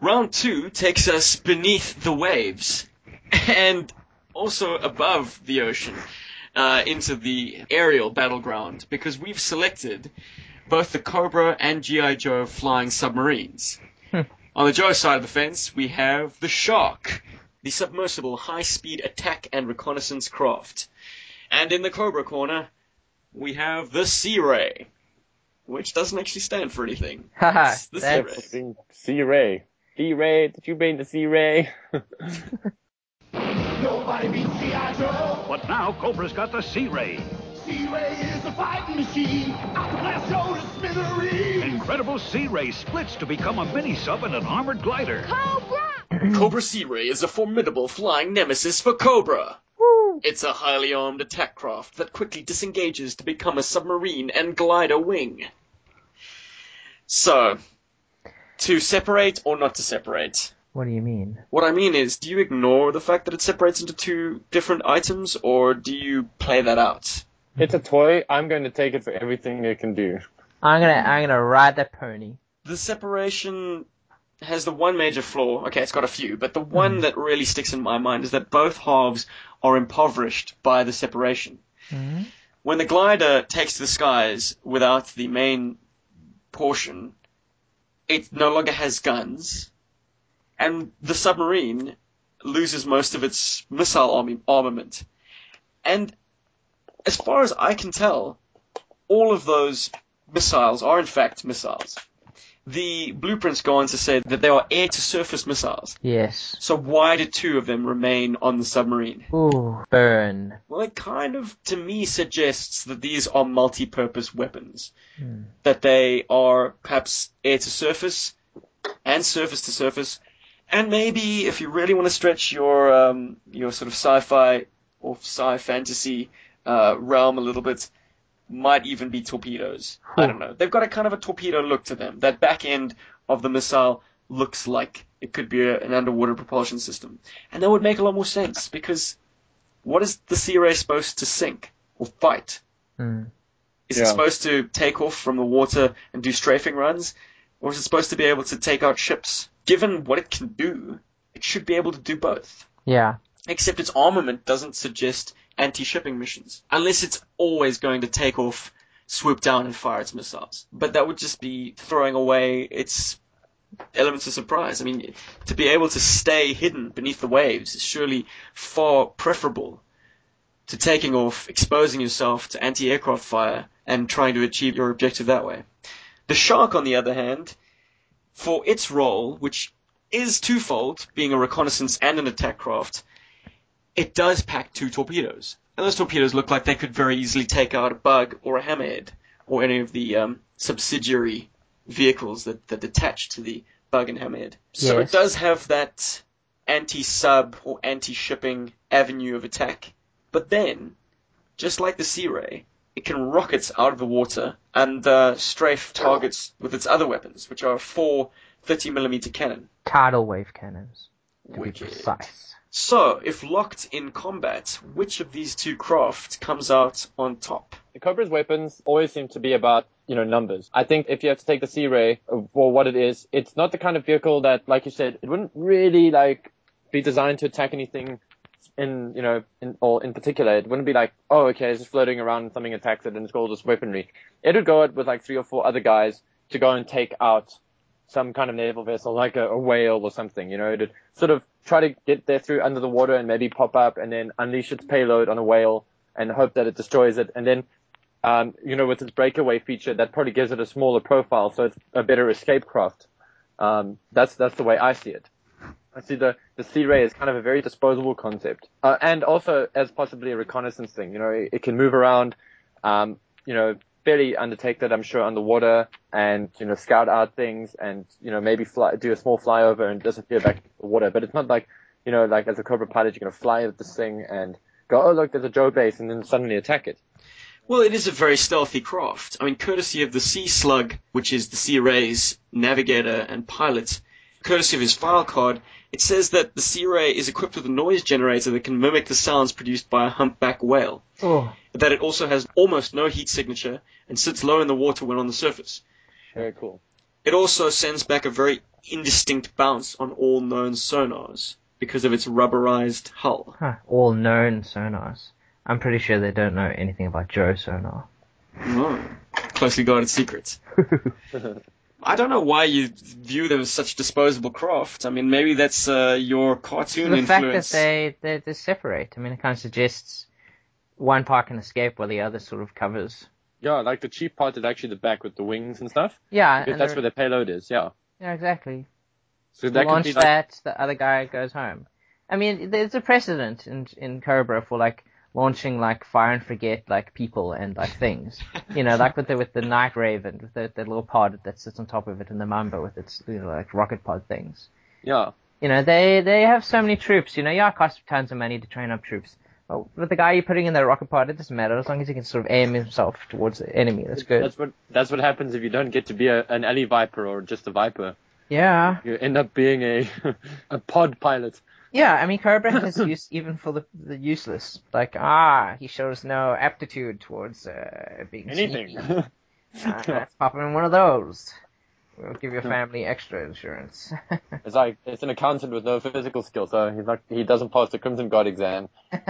B: Round two takes us beneath the waves and also above the ocean uh, into the aerial battleground because we've selected both the Cobra and G.I. Joe flying submarines. On the Joe side of the fence, we have the Shark, the submersible high-speed attack and reconnaissance craft. And in the Cobra corner, we have the Sea Ray, which doesn't actually stand for anything.
D: Haha,
B: It's the Sea
D: that's-
B: Ray.
C: Sea Ray. Sea Ray, did you mean the Sea Ray?
F: Nobody beats G.I. Joe.
A: But now Cobra's got the Sea Ray.
G: Sea Ray is a fighting machine. Out to blast Joe to smithereens.
H: Incredible Sea Ray splits to become a mini sub and an armored glider.
B: Cobra! Cobra Sea Ray is a formidable flying nemesis for Cobra. It's a highly armed attack craft that quickly disengages to become a submarine and glider wing. So, to separate or not to separate?
D: What do you mean?
B: What I mean is, do you ignore the fact that it separates into two different items, or do you play that out?
C: It's a toy. I'm going to take it for everything it can do.
D: I'm gonna I'm gonna ride that pony.
B: The separation has the one major flaw. Okay, it's got a few, but the one that really sticks in my mind is that both halves are impoverished by the separation.
D: Mhm.
B: When the glider takes to the skies without the main portion, it no longer has guns, and the submarine loses most of its missile armament. And as far as I can tell, all of those missiles are in fact missiles. The blueprints go on to say that they are air to surface missiles.
D: Yes.
B: So why did two of them remain on the submarine?
D: Ooh, burn.
B: Well, it kind of, to me, suggests that these are multi-purpose weapons.
D: Hmm.
B: That they are perhaps air to surface and surface to surface, and maybe if you really want to stretch your um, your sort of sci-fi or sci fantasy uh, realm a little bit, might even be torpedoes. I don't know. They've got a kind of a torpedo look to them. That back end of the missile looks like it could be a, an underwater propulsion system, and that would make a lot more sense because what is the Sea Ray supposed to sink or fight?
D: Hmm.
B: Is it supposed to take off from the water and do strafing runs? Or is it supposed to be able to take out ships? Given what it can do, it should be able to do both.
D: Yeah.
B: Except its armament doesn't suggest anti-shipping missions. Unless it's always going to take off, swoop down and fire its missiles. But that would just be throwing away its elements of surprise. I mean, to be able to stay hidden beneath the waves is surely far preferable to taking off, exposing yourself to anti-aircraft fire, and trying to achieve your objective that way. The Shark, on the other hand, for its role, which is twofold, being a reconnaissance and an attack craft, it does pack two torpedoes. And those torpedoes look like they could very easily take out a bug or a hammerhead, or any of the um, subsidiary vehicles that, that attach to the bug and hammerhead. So
D: Yes.
B: it does have that anti-sub or anti-shipping avenue of attack. But then, just like the Sea Ray, it can rocket out of the water and uh, strafe targets with its other weapons, which are four 30mm cannon.
D: Tidal wave cannons. To be precise.
B: So, if locked in combat, which of these two craft comes out on top?
C: The Cobra's weapons always seem to be about, you know, numbers. I think if you have to take the Sea Ray for what it is, it's not the kind of vehicle that, like you said, it wouldn't really, like, be designed to attack anything in, you know, in, or in particular. It wouldn't be like, oh, okay, it's just floating around and something attacks it and it's called just weaponry. It would go out with like three or four other guys to go and take out some kind of naval vessel, like a, a whale or something, you know, it'd sort of try to get there through under the water and maybe pop up and then unleash its payload on a whale and hope that it destroys it. And then, um, you know, with its breakaway feature, that probably gives it a smaller profile, so it's a better escape craft. Um, that's, that's the way I see it. I see the, the Sea Ray is kind of a very disposable concept. Uh, and also as possibly a reconnaissance thing, you know, it, it can move around, um, you know, fairly that, I'm sure, underwater and, you know, scout out things and, you know, maybe fly, do a small flyover and disappear back to the water. But it's not like, you know, like as a Cobra pilot, you're going to fly at this thing and go, oh, look, there's a Joe base and then suddenly attack it.
B: Well, it is a very stealthy craft. I mean, courtesy of the Sea Slug, which is the Sea Ray's navigator and pilot, courtesy of his file card, it says that the Sea Ray is equipped with a noise generator that can mimic the sounds produced by a humpback whale.
D: Oh.
B: That it also has almost no heat signature and sits low in the water when on the surface.
C: Very cool.
B: It also sends back a very indistinct bounce on all known sonars because of its rubberized hull.
D: Huh. All known sonars. I'm pretty sure they don't know anything about Joe sonar.
B: Oh, closely guarded secrets. I don't know why you view them as such disposable craft. I mean, maybe that's uh, your cartoon
D: the fact that they, they they separate. I mean, it kind of suggests one part can escape while the other sort of covers.
C: Yeah, like the cheap part is actually the back with the wings and stuff.
D: Yeah,
C: Because that's where the payload is, yeah.
D: yeah, exactly.
C: So that could
D: Launch
C: be like,
D: that, the other guy goes home. I mean, there's a precedent in in Cobra for like launching like fire and forget like people and like things. You know, like with the with the Night Raven, with the, the little pod that sits on top of it, and the Mamba with its you know like rocket pod things.
C: Yeah.
D: You know, they they have so many troops. You know, yeah, it costs tons of money to train up troops. But with the guy you're putting in the rocket pod, it doesn't matter as long as he can sort of aim himself towards the enemy. That's good.
C: That's what that's what happens if you don't get to be a, an alley viper or just a viper.
D: yeah,
C: You end up being a a pod pilot.
D: yeah. I mean, Cobra is use even for the the useless. Like, ah, he shows no aptitude towards uh, being
C: Anything.
D: Ah, let's pop him in one of those. We'll give your family extra insurance.
C: it's like it's an accountant with no physical skill, so he's not he doesn't pass the Crimson Guard exam.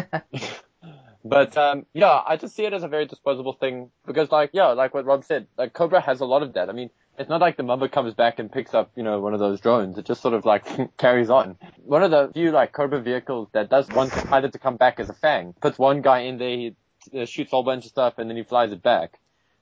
C: But um, yeah, I just see it as a very disposable thing because, like, yeah, like what Rob said, like Cobra has a lot of that. I mean, it's not like the Mamba comes back and picks up, you know, one of those drones. It just sort of like carries on. One of the few like Cobra vehicles that does want the pilot to come back as a Fang. Puts one guy in there, he uh, shoots a whole bunch of stuff, and then he flies it back.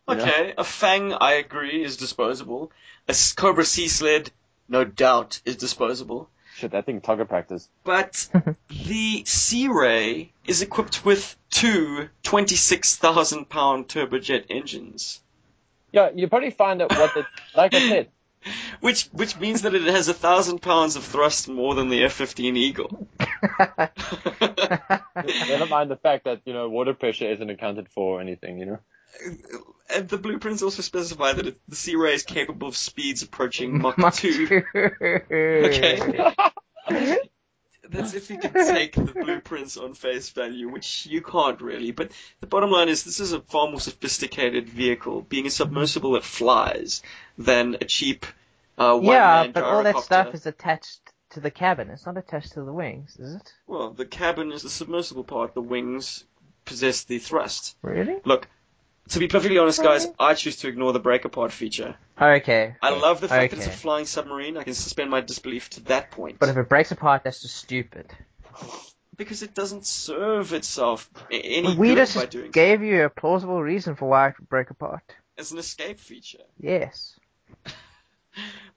C: You know?
B: Okay, a Fang, I agree, is disposable. A Cobra Sea Sled, no doubt, is disposable.
C: Shit, that thing target practice.
B: But the Sea Ray is equipped with two 26,000 pound turbojet engines.
C: Yeah, you probably find that what the like I said,
B: Which which means that it has a thousand pounds of thrust more than the F-15 Eagle.
C: never mind the fact that you know water pressure isn't accounted for or anything. You know.
B: And the blueprints also specify that it, the Sea Ray is capable of speeds approaching Mach,
D: Mach
B: 2.
D: two.
B: Okay. That's if you can take the blueprints on face value, which you can't really. But the bottom line is this is a far more sophisticated vehicle, being a submersible that flies than a cheap uh,
D: yeah, but all that stuff is attached to the cabin. It's not attached to the wings, is it?
B: Well, the cabin is the submersible part. The wings possess the thrust.
D: Really?
B: Look, to be perfectly honest, guys, I choose to ignore the breaker part feature.
D: Okay.
B: I love the fact that it's a flying submarine. I can suspend my disbelief to that point.
D: But if it breaks apart, that's just stupid.
B: because it doesn't serve itself a- any
D: we
B: good
D: just
B: by doing so.
D: gave you a plausible reason for why it would break apart.
B: It's an escape feature.
D: Yes.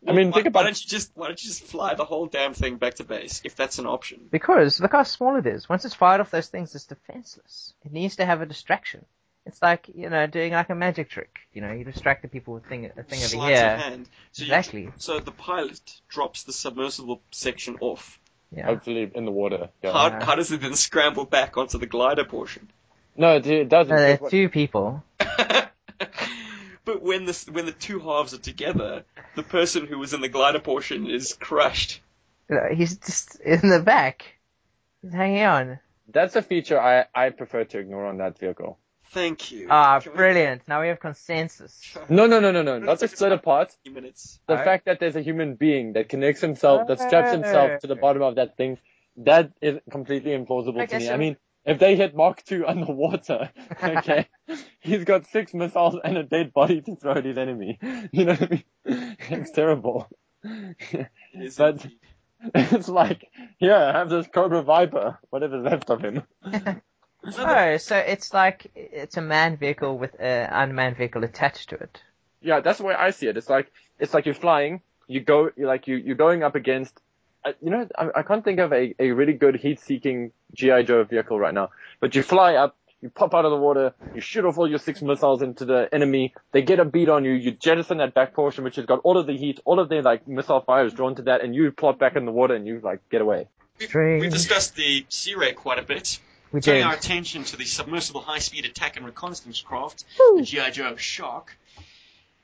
C: I mean,
B: why,
C: think about-
B: why don't you just why don't you just fly the whole damn thing back to base if that's an option?
D: Because look how small it is. Once it's fired off those things, it's defenseless. It needs to have a distraction. It's like you know doing like a magic trick. You know, you distract the people with thing, a thing over
B: Sleight of
D: here.
B: hand. So you-
D: Exactly.
B: so the pilot drops the submersible section off.
D: Yeah.
C: Hopefully in the water. Yeah.
B: How,
D: Yeah.
B: how does it then scramble back onto the glider portion?
C: No, it, it doesn't.
D: No, there are two people.
B: but when the when the two halves are together, the person who was in the glider portion is crushed.
D: Uh, He's just in the back. He's hanging on.
C: That's a feature I, I prefer to ignore on that vehicle.
B: Thank you.
D: Ah,
B: Can we-
D: brilliant. Now we have consensus.
C: No, no, no, no, no. Not the split apart.
B: minutes.
C: The
D: Alright.
C: fact that there's a human being that connects himself, that straps himself to the bottom of that thing, that is completely implausible
D: I
C: to
D: guess
C: me.
D: so.
C: I mean, if they hit Mark II underwater, okay, he's got six missiles and a dead body to throw at his enemy. You know what I mean? It's terrible.
B: Is
C: but
B: indeed.
C: it's like, here, have this Cobra Viper, whatever's left of him.
D: Oh, so it's like it's a manned vehicle with an unmanned vehicle attached to it.
C: Yeah, that's the way I see it. It's like it's like you're flying. You go you're like you you're going up against. Uh, you know, I, I can't think of a, a really good heat-seeking GI Joe vehicle right now. But you fly up, you pop out of the water, you shoot off all your six missiles into the enemy. They get a beat on you. You jettison that back portion, which has got all of the heat, all of the like missile fire is drawn to that, and you plop back in the water and you like get away.
B: We've, we've discussed the Sea Ray quite a bit.
D: We
B: Turning
D: did.
B: our attention to the submersible high-speed attack and reconnaissance craft, the GI Joe Shark.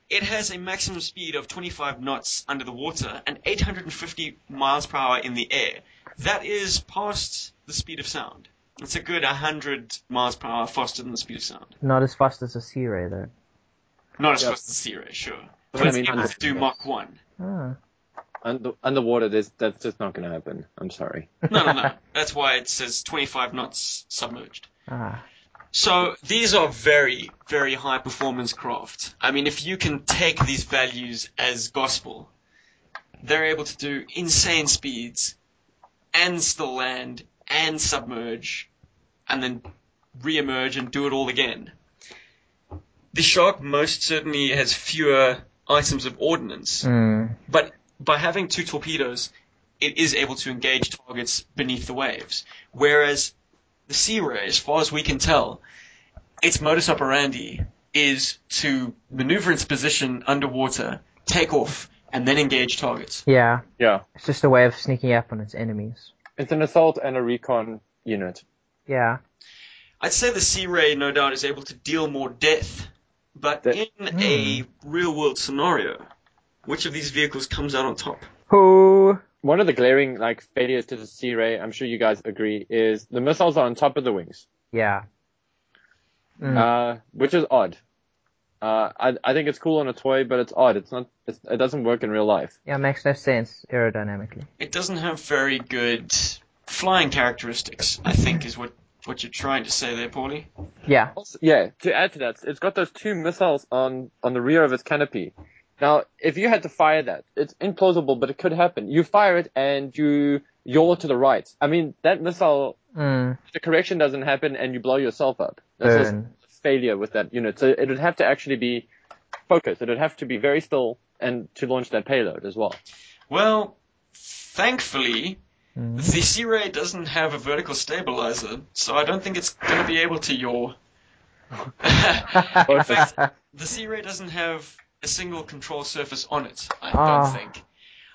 B: It has a maximum speed of 25 knots under the water and 850 miles per hour in the air. That is past the speed of sound. It's a good 100 miles per hour faster than the speed of sound.
D: Not as fast as a Sea Ray though.
B: Not as
C: Yeah.
B: fast as a Sea Ray, sure.
C: But
B: But
C: I
B: it's able to do
C: knots.
B: Mach 1.
D: Ah.
C: Under, underwater, there's, that's just not going to happen. I'm sorry.
B: No, no, no. That's why it says 25 knots submerged.
D: Ah.
B: So these are very, very high performance craft. I mean, if you can take these values as gospel, they're able to do insane speeds and still land and submerge and then re-emerge and do it all again. The Shark most certainly has fewer items of ordnance,
D: Hmm.
B: but by having two torpedoes, it is able to engage targets beneath the waves. Whereas the Sea Ray, as far as we can tell, its modus operandi is to maneuver its position underwater, take off, and then engage targets.
D: Yeah,
C: Yeah.
D: it's just a way of sneaking up on its enemies.
C: It's an assault and a recon unit.
D: Yeah.
B: I'd say the Sea Ray, no doubt, is able to deal more death, but
C: De-
B: in a hmm. real world scenario, which of these vehicles comes out on top?
D: Who?
C: One of the glaring like failures to the Sea Ray, I'm sure you guys agree, is the missiles are on top of the wings,
D: Yeah. Mm.
C: uh, which is odd. Uh, I, I think it's cool on a toy, but it's odd. It's not. It's, it doesn't work in real life.
D: yeah, makes no sense aerodynamically.
B: It doesn't have very good flying characteristics, I think, is what, what you're trying to say there, Paulie.
D: Yeah.
C: Also, yeah. To add to that, it's got those two missiles on on the rear of its canopy. Now, if you had to fire that, it's implausible, but it could happen. You fire it and you yaw to the right. I mean, that missile,
D: Mm.
C: the correction doesn't happen and you blow yourself up. That's also
D: Burn.
C: failure with that unit. So it would have to actually be focused. It would have to be very still and to launch that payload as well.
B: Well, thankfully,
D: Mm.
B: the Sea Ray doesn't have a vertical stabilizer, so I don't think it's going to be able to yaw. In fact, the Sea Ray doesn't have a single control surface on it, I
D: Ah.
B: don't think.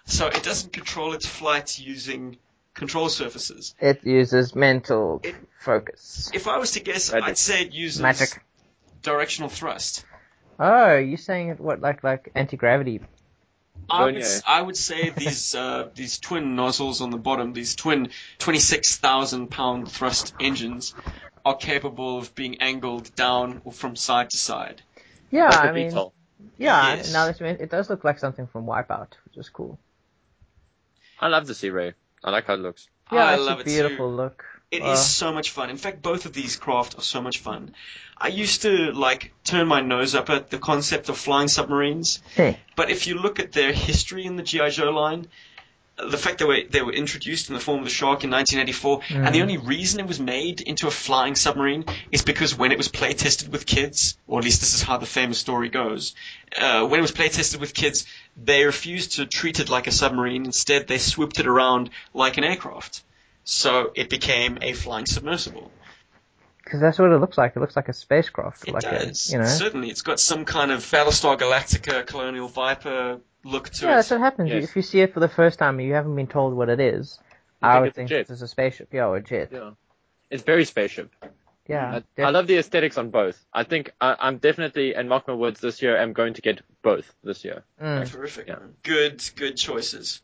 B: So it doesn't control its flight using control surfaces.
D: It uses mental
B: It-
D: focus.
B: If I was to guess,
C: Magic.
B: I'd say it uses
D: Magic.
B: directional thrust.
D: Oh, you're saying it what like like anti gravity?
B: I would,
C: Vernier.
B: s- I would say these uh, these twin nozzles on the bottom, these twin 26,000 pound thrust engines, are capable of being angled down or from side to side.
D: Yeah,
C: Like
D: I
C: a
D: mean,
C: VTOL.
D: Yeah.
B: Yes.
D: Now that you mention- it does look like something from Wipeout, which is cool.
C: I love the Sea Ray. I like how it looks.
D: Yeah,
B: I
D: it's
B: love
D: a
B: it
D: beautiful
B: too.
D: look.
B: It is
D: Uh,
B: so much fun. In fact, both of these craft are so much fun. I used to like turn my nose up at the concept of flying submarines,
D: Hey.
B: but if you look at their history in the GI Joe line, the fact that they were, they were introduced in the form of the Shark in 1984, and the
D: Mhm.
B: only reason it was made into a flying submarine is because when it was play tested with kids, or at least this is how the famous story goes, uh, when it was play tested with kids, they refused to treat it like a submarine. Instead, they swooped it around like an aircraft. So it became a flying submersible.
D: Because that's what it looks like. It looks like a spacecraft.
B: It
D: like
B: does.
D: A, you know.
B: Certainly, it's got some kind of Battlestar Galactica, Colonial Viper look to
D: yeah,
B: it.
D: that's what happens.
C: Yes.
D: If you see it for the first time and you haven't been told what it is, I
C: think
D: would
C: it's a
D: think
C: jet.
D: it's a spaceship. Yeah, or a jet.
C: Yeah. It's very spaceship.
D: Yeah.
C: I, I love the aesthetics on both. I think I, I'm definitely, and mark my words, this year I'm going to get both this year.
D: Mm.
B: Terrific.
C: Yeah.
B: Good, good choices.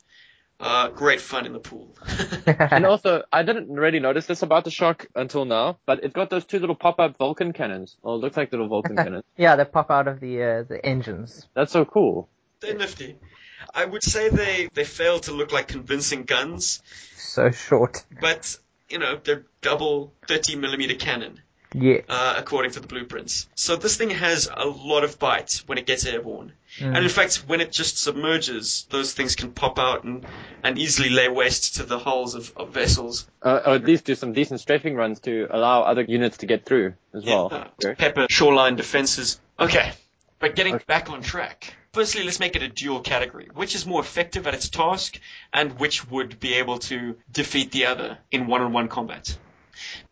B: Uh, great fun in the pool.
C: And also, I didn't really notice this about the Shark until now, but it's got those two little pop-up Vulcan cannons. Well, it looks like little Vulcan cannons.
D: yeah, they pop out of the uh, the engines.
C: That's so cool.
B: They're nifty. I would say they, they fail to look like convincing guns,
D: So short.
B: but, you know, they're double 30 millimeter cannon,
D: Yeah.
B: uh, according to the blueprints. So this thing has a lot of bite when it gets airborne.
D: Mm.
B: And in fact, when it just submerges, those things can pop out and, and easily lay waste to the hulls of, of vessels.
C: Uh, or at least do some decent strafing runs to allow other units to get through as well.
B: Yeah,
C: Sure.
B: pepper shoreline defenses. Okay, but getting
C: Okay.
B: back on track. Firstly, let's make it a dual category. Which is more effective at its task, and which would be able to defeat the other in one-on-one combat?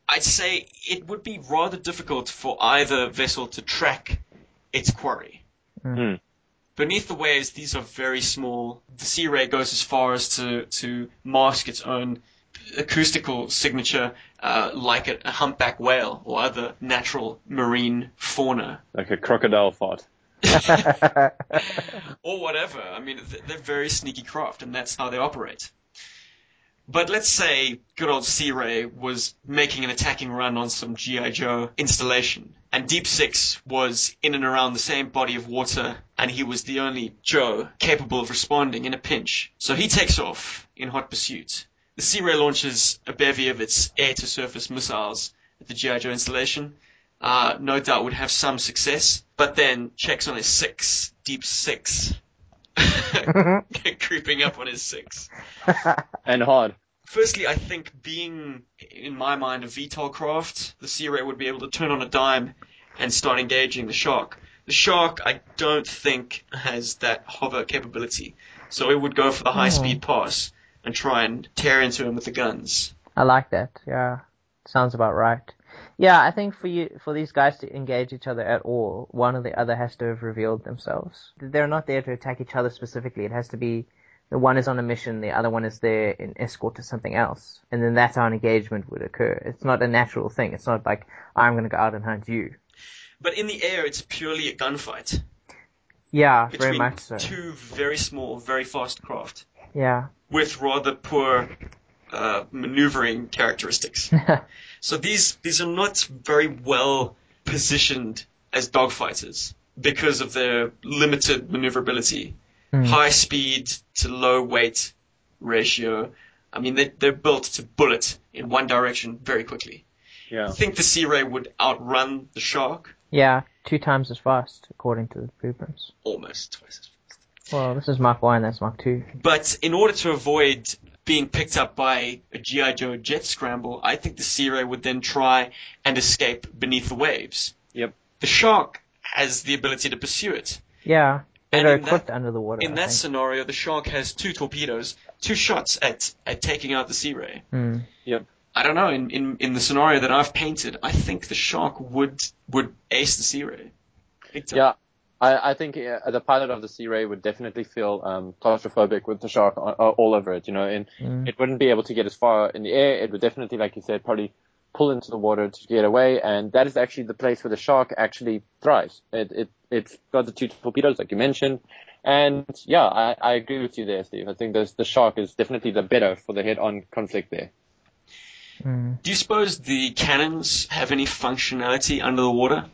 B: I'd say it would be rather difficult for either vessel to track its quarry.
C: Mm.
B: Beneath the waves, these are very small. The Sea Ray goes as far as to, to mask its own acoustical signature, uh, like a, a humpback whale or other natural marine fauna.
C: Like a crocodile fart.
B: or whatever. I mean, they're very sneaky craft, and that's how they operate. But let's say good old Sea Ray was making an attacking run on some G.I. Joe installation, and Deep Six was in and around the same body of water, and he was the only Joe capable of responding in a pinch. So he takes off in hot pursuit. The Sea Ray launches a bevy of its air-to-surface missiles at the G.I. Joe installation, uh, no doubt would have some success, but then checks on his six, deep six, creeping up on his six.
C: And hard.
B: Firstly, I think being, in my mind, a VTOL craft, the Sea Ray would be able to turn on a dime and start engaging the Shark. The Shark, I don't think, has that hover capability, so it would go for the high-speed hmm. pass and try and tear into him with the guns.
D: I like that. Yeah. Sounds about right. Yeah, I think for you, for these guys to engage each other at all, one or the other has to have revealed themselves. They're not there to attack each other specifically. It has to be the one is on a mission, the other one is there in escort to something else, and then that's how an engagement would occur. It's not a natural thing. It's not like I'm going to go out and hunt you.
B: But in the air, it's purely a gunfight
D: Yeah, very much so.
B: two very small, very fast craft
D: Yeah.
B: with rather poor uh, maneuvering characteristics. So these these are not very well positioned as dogfighters because of their limited maneuverability,
D: Hmm.
B: high speed to low weight ratio. I mean, they, they're built to bullet in one direction very quickly.
C: Yeah.
B: I think the Sea Ray would outrun the Shark
D: Yeah, two times as fast according to the blueprints.
B: almost twice as fast.
D: Well, this is Mark One, that's Mark Two.
B: But in order to avoid being picked up by a G.I. Joe jet scramble, I think the Sea Ray would then try and escape beneath the waves.
C: Yep.
B: The Shark has the ability to pursue it.
D: Yeah,
B: And
D: better
B: in that-
D: under the water.
B: In
D: I
B: that
D: think.
B: scenario, the Shark has two torpedoes, two shots at, at taking out the Sea Ray.
D: Hmm.
B: I don't know, in, in, in the scenario that I've painted, I think the Shark would would ace the Sea Ray.
C: Yeah, I, I think uh, the pilot of the Sea Ray would definitely feel um, claustrophobic with the shark on, uh, all over it. You know, and
D: Mm.
C: it wouldn't be able to get as far in the air. It would definitely, like you said, probably pull into the water to get away. And that is actually the place where the shark actually thrives. It it it's got the two torpedoes, like you mentioned. And yeah, I, I agree with you there, Steve. I think there's, the shark is definitely the better for the head-on conflict there.
D: Hmm.
B: Do you suppose the cannons have any functionality under the water?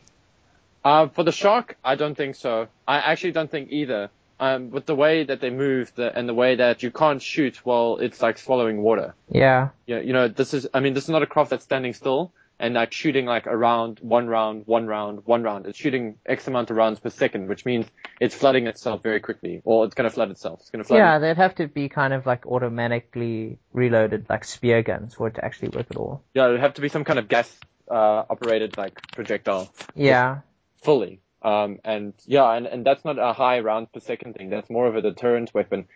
C: Uh, for the shark, I don't think so. I actually don't think either. Um, with the way that they move the, and the way that you can't shoot while it's like swallowing water.
D: Yeah.
C: Yeah, you know, this is, I mean, this is not a craft that's standing still and like shooting like a round, one round, one round, one round. It's shooting X amount of rounds per second, which means it's flooding itself very quickly, or it's going to flood itself. It's going to flood.
D: Yeah, they'd have to be kind of like automatically reloaded, like spear guns, for it to actually work at all.
C: Yeah, it'd have to be some kind of gas, uh, operated like projectile.
D: Yeah.
C: Fully. Um, and yeah, and, and that's not a high rounds per second thing. That's more of a deterrent weapon.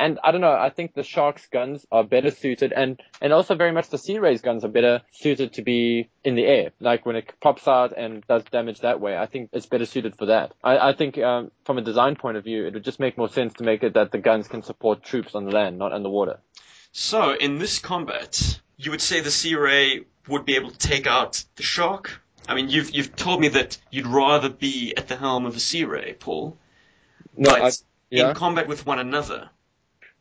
C: And I don't know, I think the Shark's guns are better suited and, and also very much the Sea Ray's guns are better suited to be in the air. Like when it pops out and does damage that way, I think it's better suited for that. I, I think, um, from a design point of view, it would just make more sense to make it that the guns can support troops on the land, not underwater.
B: So, in this combat, you would say the Sea Ray would be able to take out the Shark? I mean, you've you've told me that you'd rather be at the helm of a Sea Ray, Paul.
C: No,
B: but
C: I, yeah.
B: in combat with one another.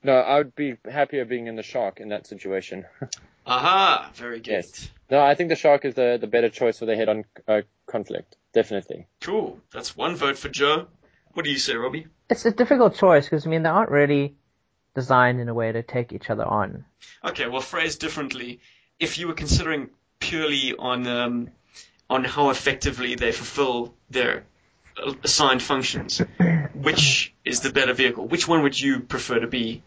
C: no, I would be happier being in the Shark in that situation.
B: Aha, very good.
C: Yes. No, I think the Shark is the, the better choice for the head-on uh, conflict. Definitely.
B: Cool. That's one vote for Joe. What do you say, Robbie?
D: It's a difficult choice because, I mean, they aren't really designed in a way to take each other on.
B: Okay, well, phrased differently, if you were considering purely on um, on how effectively they fulfill their assigned functions, which is the better vehicle? Which one would you prefer to be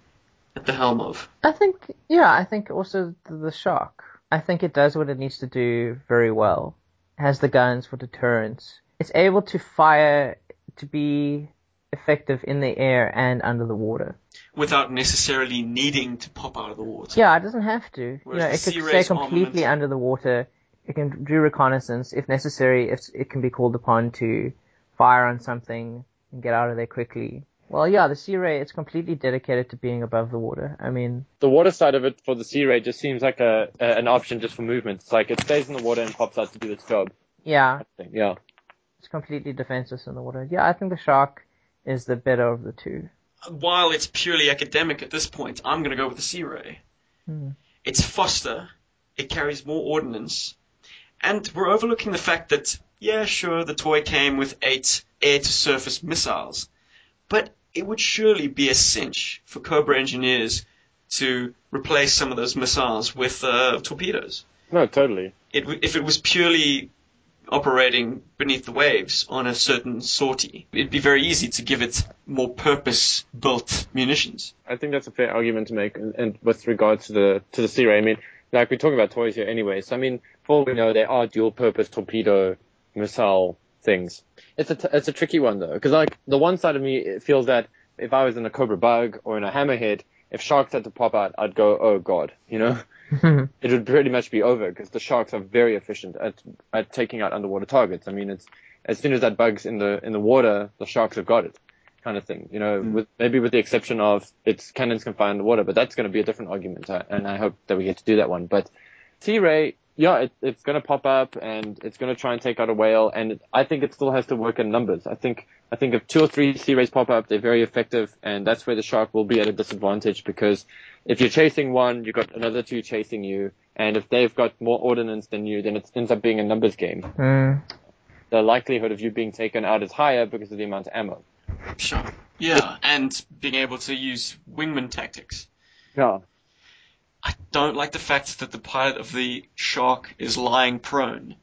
B: at the helm of?
D: I think, yeah, I think also the, the Shark. I think it does what it needs to do very well. It has the guns for deterrence. It's able to fire to be effective in the air and under the water.
B: Without necessarily needing to pop out of the water.
D: Yeah, it doesn't have to. You know, it could stay completely
B: armament-
D: under the water. It can do reconnaissance if necessary. If it can be called upon to fire on something and get out of there quickly. Well, yeah, the Sea Ray it's completely dedicated to being above the water. I mean,
C: the water side of it for the Sea Ray just seems like a, a an option just for movement. It's like it stays in the water and pops out to do its job.
D: yeah,
C: I think. Yeah.
D: it's completely defenseless in the water. Yeah, I think the Shark is the better of the two.
B: While it's purely academic at this point, I'm going to go with the Sea Ray.
D: Hmm.
B: It's faster, it carries more ordnance, and we're overlooking the fact that, yeah, sure, the toy came with eight air to surface missiles, but it would surely be a cinch for Cobra engineers to replace some of those missiles with uh, torpedoes.
C: No, totally.
B: It, w- if it was purely operating beneath the waves on a certain sortie, it'd be very easy to give it more purpose-built munitions.
C: I think that's a fair argument to make, and, and with regards to the to the Sea Ray. I mean, like we're talking about toys here anyway. So I mean, all we know, they are dual-purpose torpedo missile things. It's a t- it's a tricky one though, because like the one side of me feels that if I was in a Cobra Bug or in a Hammerhead, if sharks had to pop out, I'd go, oh god, you know, it would pretty much be over because the sharks are very efficient at at taking out underwater targets. I mean, it's as soon as that bug's in the in the water, the sharks have got it, kind of thing. You know, with maybe with the exception of its cannons can fire underwater, but that's going to be a different argument, uh, and I hope that we get to do that one. But Sea Ray, yeah, it, it's going to pop up and it's going to try and take out a whale, and it, I think it still has to work in numbers. I think I think if two or three sea rays pop up, they're very effective, and that's where the shark will be at a disadvantage because if you're chasing one, you've got another two chasing you, and if they've got more ordnance than you, then it ends up being a numbers game.
D: Mm.
C: The likelihood of you being taken out is higher because of the amount of ammo.
B: Sure. Yeah, and being able to use wingman tactics.
C: Yeah.
B: I don't like the fact that the pilot of the Shark is lying prone.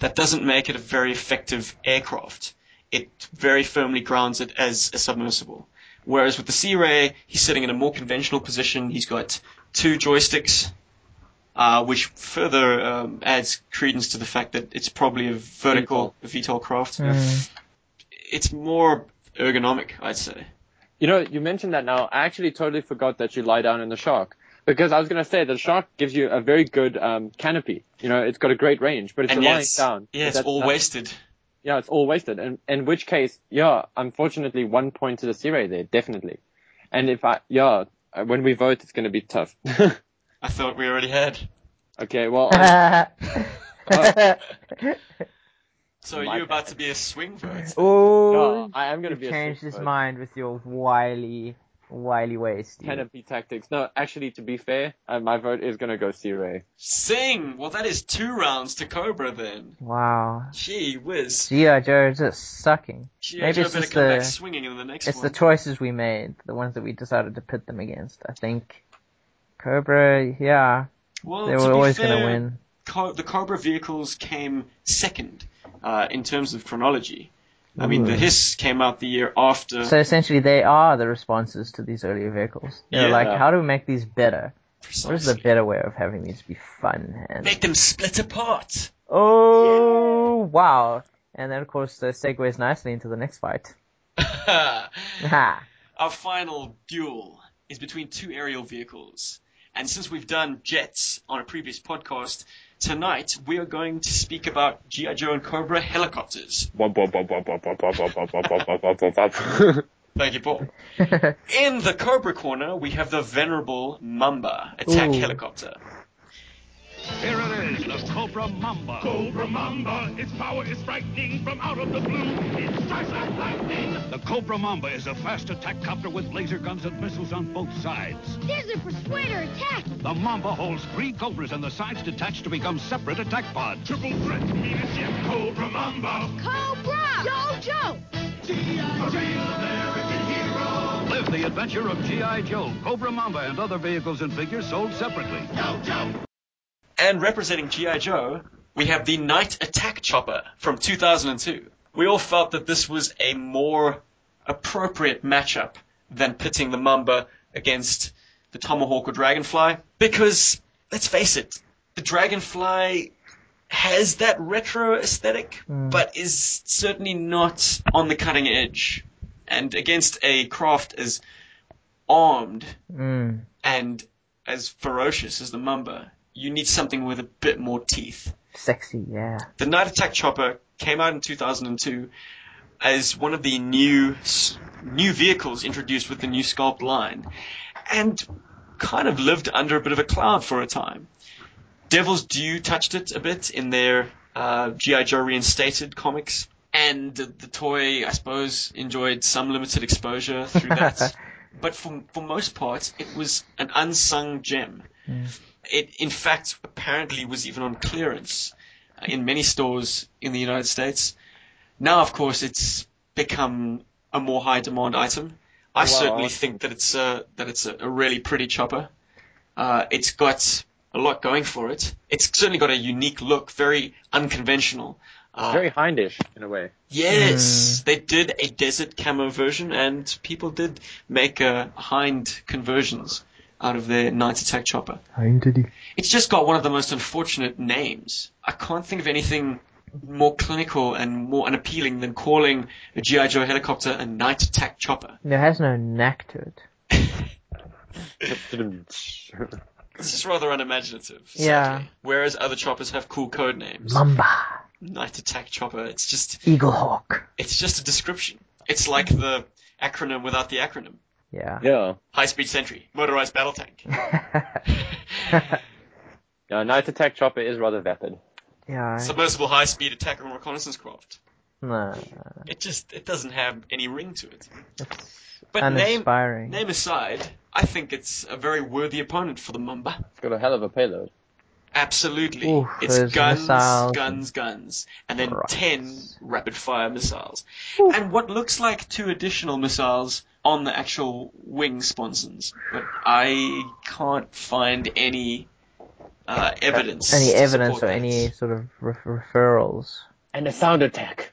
B: That doesn't make it a very effective aircraft. It very firmly grounds it as a submersible. Whereas with the Sea Ray, he's sitting in a more conventional position. He's got two joysticks, uh, which further um, adds credence to the fact that it's probably a vertical VTOL craft.
D: Mm.
B: It's more ergonomic, I'd say.
C: You know, you mentioned that now. I actually totally forgot that you lie down in the shark. Because I was going to say the shark gives you a very good um, canopy. You know, it's got a great range, but if
B: and
C: you're
B: yeah,
C: lying
B: it's,
C: down,
B: yeah, it's
C: that's
B: all
C: not-
B: wasted.
C: Yeah, it's all wasted. And in which case, yeah, unfortunately, one point to the Sea Ray there, definitely. And if I, yeah, uh, when we vote, it's going to be tough.
B: I thought we already had.
C: okay, well, I-
B: So are you about to be a swing vote?
D: oh,
C: yeah, I am going to
D: you've
C: be a
D: changed his
C: vote.
D: mind with your wily, wily ways. Steve.
C: Canopy tactics. No, actually, to be fair, uh, my vote is going to go Sea Ray.
B: Sing! Well, that is two rounds to Cobra then.
D: Wow.
B: Gee whiz.
D: G.I. Joe is just sucking.
B: G.I.
D: Maybe
B: Joe
D: it's
B: better
D: just
B: come back
D: the-
B: swinging in the next
D: It's
B: one.
D: the choices we made, the ones that we decided to pit them against. I think Cobra, yeah,
B: well,
D: they
B: to
D: were
B: be
D: always
B: fair,
D: going to win.
B: Co- the Cobra vehicles came second uh, in terms of chronology. I mean, the Hiss came out the year after.
D: So essentially, they are the responses to these earlier vehicles. They're
B: Yeah.
D: like, how do we make these better? What is the better way of having these be fun? And
B: Make them split apart.
D: oh wow! And then of course the segues nicely into the next fight.
B: Our final duel is between two aerial vehicles. And since we've done jets on a previous podcast, tonight we are going to speak about G.I. Joe and Cobra helicopters. Thank you, Paul. In the Cobra corner, we have the venerable Mamba attack
D: Ooh.
B: helicopter.
H: Here it is, the Cobra Mamba.
G: Cobra Mamba, its power is frightening from out of the blue. It strikes like lightning.
H: The Cobra Mamba is a fast attack copter with laser guns and missiles on both sides.
E: There's a persuader attack.
H: The Mamba holds three Cobras and the sides detached to become separate attack pods.
G: Triple threat leadership, Cobra Mamba.
E: Cobra! Yo, Joe!
G: G.I. Joe, American hero.
H: Live the adventure of G.I. Joe, Cobra Mamba, and other vehicles and figures sold separately.
G: Yo, Joe.
B: And representing G.I. Joe, we have the Night Attack Chopper from 2002. We all felt that this was a more appropriate matchup than pitting the Mamba against the Tomahawk or Dragonfly. Because, let's face it, the Dragonfly has that retro aesthetic, but is certainly not on the cutting edge. And against a craft as armed
D: Mm.
B: and as ferocious as the Mamba, you need something with a bit more teeth.
D: Sexy, yeah.
B: The Night Attack Chopper came out in 2002 as one of the new new vehicles introduced with the new Sculpt line, and kind of lived under a bit of a cloud for a time. Devil's Due touched it a bit in their uh, GI Joe reinstated comics, and the, toy, I suppose, enjoyed some limited exposure through that. but for for most part, it was an unsung gem. It, in fact, apparently was even on clearance uh, in many stores in the United States. Now, of course, it's become a more high demand item. I
C: Wow.
B: certainly think that it's a that it's a, a really pretty chopper. Uh, it's got a lot going for it. It's certainly got a unique look, very unconventional. Uh,
C: Very hindish in a way.
B: Yes, they did a desert camo version, and people did make uh, hind conversions out of their Night Attack chopper. It's just got one of the most unfortunate names. I can't think of anything more clinical and more unappealing than calling a GI Joe helicopter a Night Attack chopper.
D: It has no knack to it.
B: It's just rather unimaginative.
D: Yeah.
B: Whereas other choppers have cool code names.
D: Mamba,
B: Night Attack Chopper. It's just
D: Eagle Hawk.
B: it's just a description. It's like the acronym without the acronym.
D: Yeah.
C: yeah.
B: High Speed Sentry, Motorized Battle Tank.
C: Yeah, Night Attack Chopper is rather vapid.
D: yeah. I-
B: Submersible High Speed Attack and Reconnaissance Craft.
D: no,
B: It just it doesn't have any ring to it.
D: it's
B: But name
D: uninspiring.
B: name aside, I think it's a very worthy opponent for the Mamba.
C: It's got a hell of a payload.
B: Absolutely.
D: Oof,
B: it's guns,
D: missiles
B: guns, guns, and then
D: Rockets.
B: 10 rapid fire missiles. And what looks like two additional missiles on the actual wing sponsons. But I can't find any uh, evidence.
D: any evidence or
B: that.
D: any sort of re- referrals.
C: And a sound attack.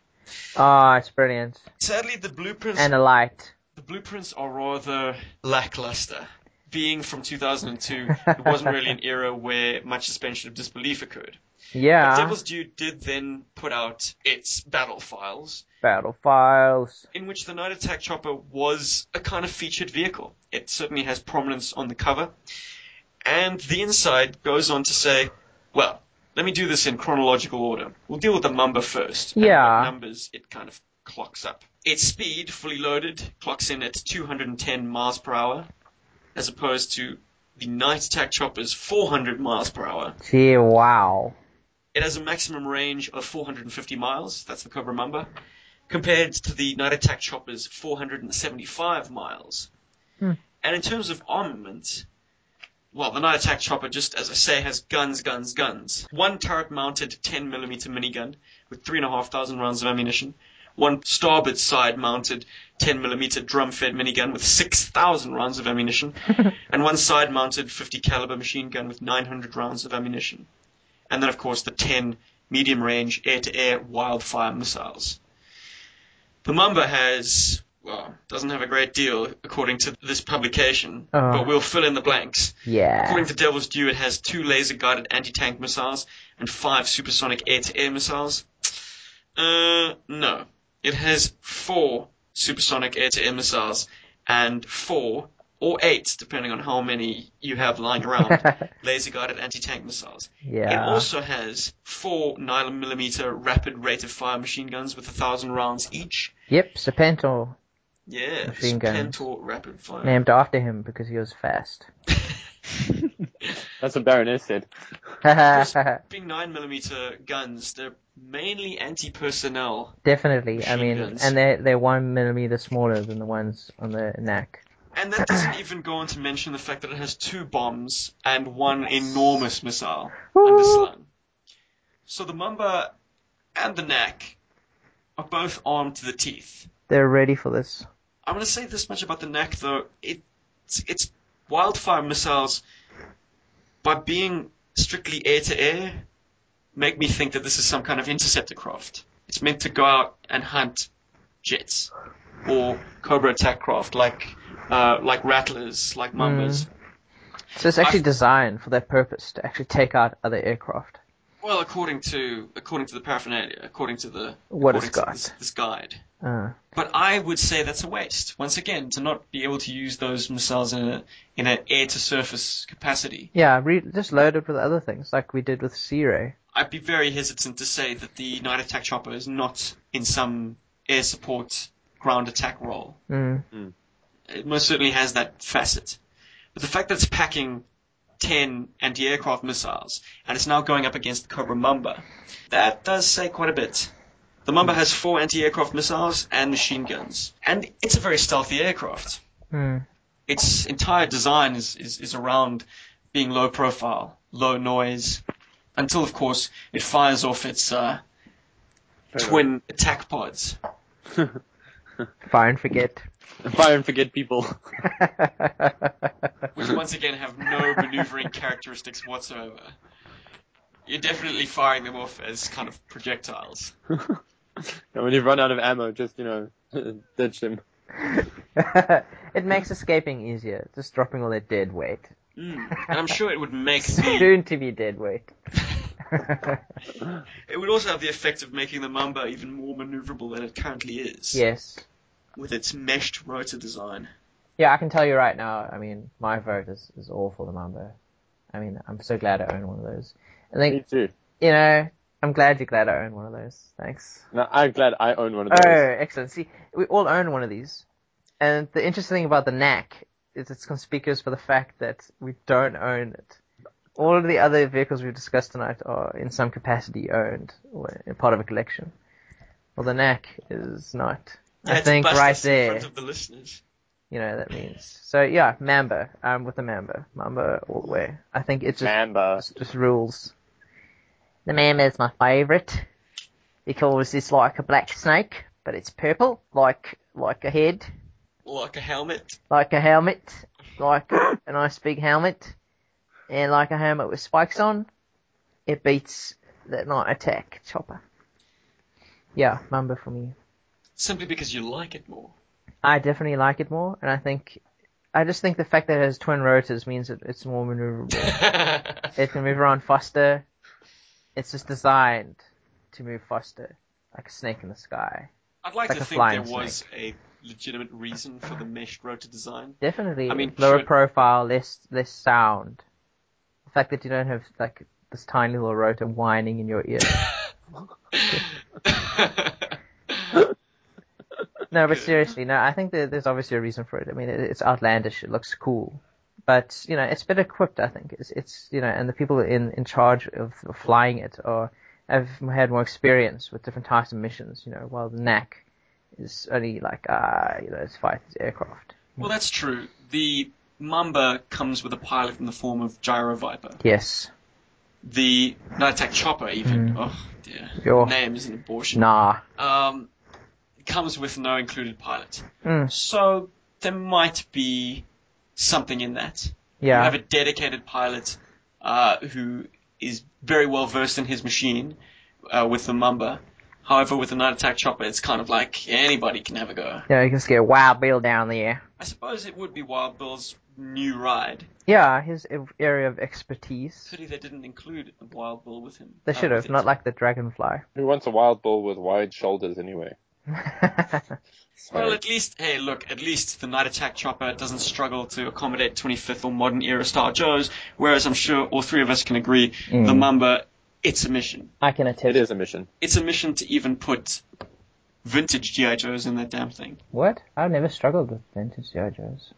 D: Ah, it's brilliant.
B: Sadly, the blueprints
D: And a light.
B: the blueprints are rather lackluster. Being from 2002, it wasn't really an era where much suspension of disbelief occurred. But
D: Yeah.
B: Devil's Due did then put out its battle files,
D: Battle files.
B: in which the Night Attack Chopper was a kind of featured vehicle. It certainly has prominence on the cover. And the inside goes on to say, well, let me do this in chronological order. We'll deal with the Mamba first.
D: Yeah.
B: numbers it kind of clocks up. Its speed, fully loaded, clocks in at 210 miles per hour, as opposed to the Night Attack Chopper's 400 miles per hour.
D: Gee, wow.
B: It has a maximum range of 450 miles, that's the Cobra Mamba, compared to the Night Attack Chopper's 475 miles.
D: Hmm.
B: And in terms of armament, well, the Night Attack Chopper, just as I say, has guns, guns, guns. One turret mounted 10mm minigun with 3,500 rounds of ammunition. One starboard side mounted 10 millimeter drum fed minigun with 6,000 rounds of ammunition. and one side mounted 50 caliber machine gun with 900 rounds of ammunition and then of course the 10 medium range air to air wildfire missiles. The Mamba has, well, doesn't have a great deal according to this publication,
D: Oh.
B: but we'll fill in the blanks.
D: Yeah.
B: According to Devil's Due, it has two laser guided anti tank missiles and five supersonic air to air missiles. Uh, no. It has four supersonic air to air missiles and four or eight, depending on how many you have lying around, laser guided anti tank missiles.
D: Yeah.
B: It also has four 9mm rapid rate of fire machine guns with a thousand rounds each.
D: Yep, Serpentor.
B: Yeah,
D: Machine guns.
B: Pentor rapid fire.
D: Named after him because he was fast.
C: That's what Baroness said.
B: Being nine millimeter guns, they're mainly anti personnel.
D: Definitely. I mean,
B: guns.
D: and they're, they're one millimeter smaller than the ones on the NAC.
B: And that doesn't even go on to mention the fact that it has two bombs and one enormous missile underslung. So the Mamba and the NAC are both armed to the teeth.
D: They're ready for this.
B: I'm going to say this much about the NAC, though. It's, it's wildfire missiles, by being strictly air to air, make me think that this is some kind of interceptor craft. It's meant to go out and hunt jets or Cobra attack craft, like uh, like Rattlers, like Mambas.
D: So it's actually
B: I-
D: designed for that purpose to actually take out other aircraft.
B: Well, according to according to the paraphernalia, according to the
D: what is
B: according
D: it's got.
B: this, this guide.
D: Uh,
B: But I would say that's a waste. Once again, to not be able to use those missiles in a in an air to surface capacity,
D: yeah, re- just load it with other things, like we did with Sea Ray.
B: I'd be very hesitant to say that the night attack chopper is not in some air support ground attack role.
D: Mm.
B: It most certainly has that facet. But the fact that it's packing 10 anti-aircraft missiles and it's now going up against the Cobra Mamba, that does say quite a bit. The Mamba has four anti-aircraft missiles and machine guns. And it's a very stealthy aircraft.
D: Mm.
B: Its entire design is, is, is around being low profile, low noise, until of course it fires off its uh, twin attack pods.
D: Fire and forget.
C: Fire and forget people.
B: which once again have no maneuvering characteristics whatsoever. You're definitely firing them off as kind of projectiles.
C: and when you run out of ammo, just, you know, ditch them.
D: it makes escaping easier, just dropping all that dead weight.
B: Mm. And I'm sure it would make
D: Soon to be dead weight.
B: it would also have the effect of making the Mamba even more maneuverable than it currently is.
D: yes.
B: With its meshed rotor design.
D: Yeah, I can tell you right now. I mean, my vote is, is all for the Mamba. I mean, I'm so glad I own one of those. I think
C: Me too.
D: you know, I'm glad you're glad I own one of those. Thanks.
C: No, I'm glad I own one of
D: oh,
C: those.
D: Oh, excellent. See, we all own one of these. And the interesting thing about the NAC is it's conspicuous for the fact that we don't own it. All of the other vehicles we've discussed tonight are in some capacity owned or part of a collection. Well, the NAC is not.
B: Yeah,
D: I think right
B: us in
D: there,
B: front of the listeners.
D: you know, that means. So yeah, Mamba. I'm with the Mamba. Mamba all the way. I think it's just,
C: Mamba.
D: just, just rules. The Mamba is my favourite because it's like a black snake, but it's purple, like like a head,
B: Like a helmet.
D: like a helmet, like a nice big helmet, and like a helmet with spikes on. It beats the night attack chopper. Yeah, Mamba for me.
B: Simply because you like it more.
D: I definitely like it more, and I think, I just think the fact that it has twin rotors means that it's more maneuverable. it can move around faster. It's just designed to move faster, like a snake in the sky.
B: I'd like,
D: Like
B: to think there was a legitimate reason for the meshed rotor design.
D: Definitely
B: I mean,
D: lower
B: should-
D: profile, less less sound. The fact that you don't have like this tiny little rotor whining in your ear. No, but seriously, no, I think there's obviously a reason for it. I mean, it, it's outlandish. It looks cool, but you know, it's better equipped. I think it's, it's you know, and the people in in charge of, flying it are have had more experience with different types of missions. You know, while the NAC is only like ah, you know, it's fight its aircraft.
B: well, that's true. The Mamba comes with a pilot in the form of Gyro Viper.
D: Yes.
B: The Night Attack Chopper, even.
D: Mm.
B: Oh, dear.
D: Your-
B: Name is an abortion.
D: Nah.
B: Um, comes with no included pilot.
D: Mm.
B: So, there might be something in that. You have a dedicated pilot uh, who is very well versed in his machine uh, with the Mamba. However, with the Night Attack Chopper, it's kind of like anybody can have a go.
D: Yeah, you can just get Wild Bill down the air.
B: I suppose it would be Wild Bill's new ride.
D: Yeah, his area of expertise.
B: Pity they didn't include the Wild Bill with him.
D: They should
B: with
D: have,
B: it.
D: not like the Dragonfly.
C: Who wants a wild bull with wide shoulders anyway?
B: Well, at least, hey, look, at least the Night Attack Chopper doesn't struggle to accommodate 25th or modern era Star Joes, whereas I'm sure all three of us can agree
D: Mm.
B: the Mamba, it's a mission.
D: I can attest.
C: It is a mission.
B: It's a mission to even put vintage G.I. Joes in that damn thing.
D: What? I've never struggled with vintage JoJo's.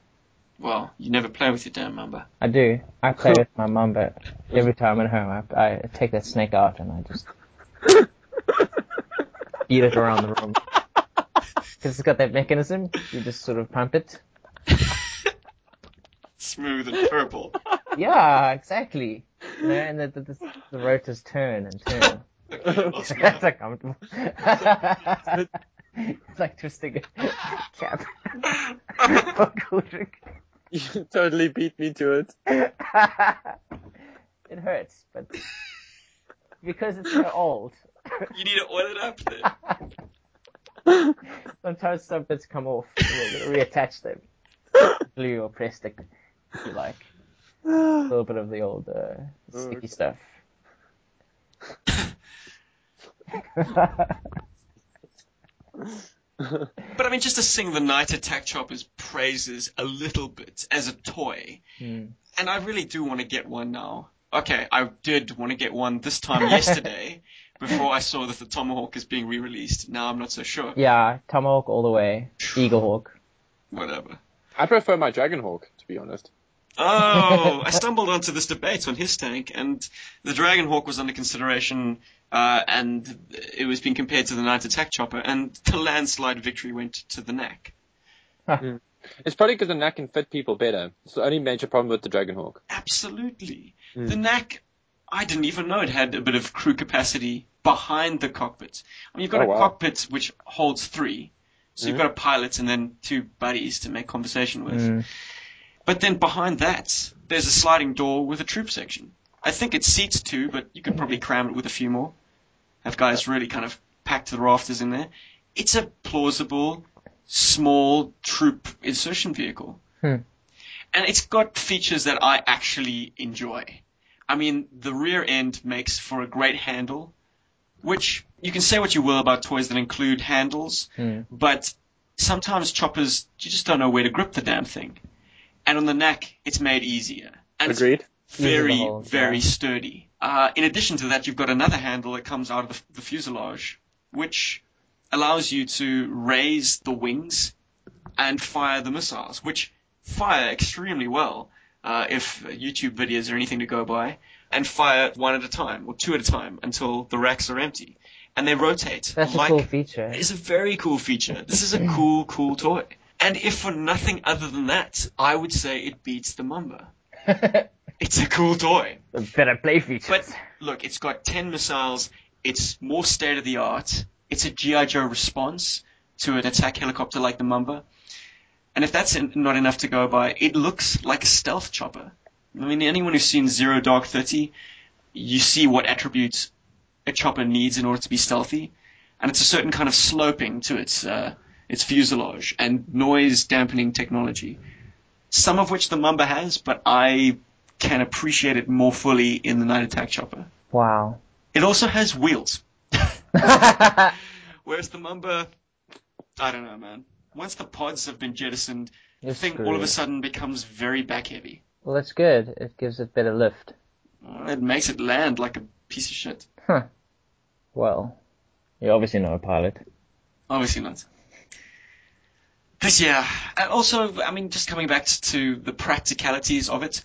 B: Well, you never play with your damn Mamba.
D: I do. I play with my Mamba every time I'm at home, I, I take that snake out and I just beat it around the room. Because it's got that mechanism. You just sort of pump it.
B: Smooth and purple.
D: Yeah, exactly. You know, and the, the, the, the rotors turn and turn.
B: Oscar.
D: That's uncomfortable. it's like twisting a cap. for cool.
C: You totally beat me to it.
D: it hurts, but because it's so old,
B: you need to oil it up then.
D: sometimes some bits come off. We'll reattach them, glue or press stick, if you like. A little bit of the old uh, sticky stuff.
B: But I mean, just to sing the Night Attack Chopper's praises a little bit as a toy,
D: Hmm.
B: and I really do want to get one now. Okay, I did want to get one this time yesterday, before I saw that the Tomahawk is being re-released. Now I'm not so sure.
D: Yeah, Tomahawk all the way. Eaglehawk.
B: Whatever.
C: I prefer my Dragonhawk, to be honest.
B: Oh, I stumbled onto this debate on HissTank, and the Dragonhawk was under consideration, uh, and it was being compared to the Night Attack Chopper, and the landslide victory went to the NAC.
C: It's probably because the NAC can fit people better. It's the only major problem with the Dragonhawk.
B: Absolutely.
C: Mm.
B: The NAC, I didn't even know it had a bit of crew capacity behind the cockpit. I mean, you've got
C: Oh,
B: a
C: wow.
B: cockpit which holds three. So you've
C: Mhm.
B: got a pilot and then two buddies to make conversation with.
D: Mm.
B: But then behind that, there's a sliding door with a troop section. I think it seats two, but you could probably cram it with a few more. Have guys really kind of packed to the rafters in there. It's a plausible, small troop insertion vehicle.
D: Hmm.
B: And it's got features that I actually enjoy. I mean, the rear end makes for a great handle, which you can say what you will about toys that include handles,
D: Hmm.
B: but sometimes choppers you just don't know where to grip the damn thing, and on the NAC it's made easier. And it's
C: Agreed.
B: very,
D: Easy
B: very
D: yeah.
B: sturdy. Uh, in addition to that, you've got another handle that comes out of the, the fuselage, which allows you to raise the wings and fire the missiles, which fire extremely well uh, if YouTube videos are anything to go by, and fire one at a time or two at a time until the racks are empty, and they rotate.
D: That's
B: like,
D: a cool feature.
B: It's a very cool feature. This is a cool, cool toy. And if for nothing other than that, I would say it beats the Mamba. It's a cool toy.
D: A better play feature.
B: But look, it's got 10 missiles. It's more state of the art. It's a G.I. Joe response to an attack helicopter like the Mamba. And if that's not enough to go by, it looks like a stealth chopper. I mean, anyone who's seen Zero Dark Thirty, you see what attributes a chopper needs in order to be stealthy, and it's a certain kind of sloping to its uh, its fuselage and noise dampening technology. Some of which the Mamba has, but I can appreciate it more fully in the Night Attack chopper.
D: wow.
B: It also has wheels, whereas the Mamba, I don't know, man. Once the pods have been jettisoned, the
D: You're
B: thing all of a sudden becomes very back heavy.
D: Well, that's good. It gives it better lift.
B: It makes it land like a piece of shit. Huh.
D: Well, you're obviously not a pilot.
B: Obviously not. But yeah, and also, I mean, just coming back to the practicalities of it,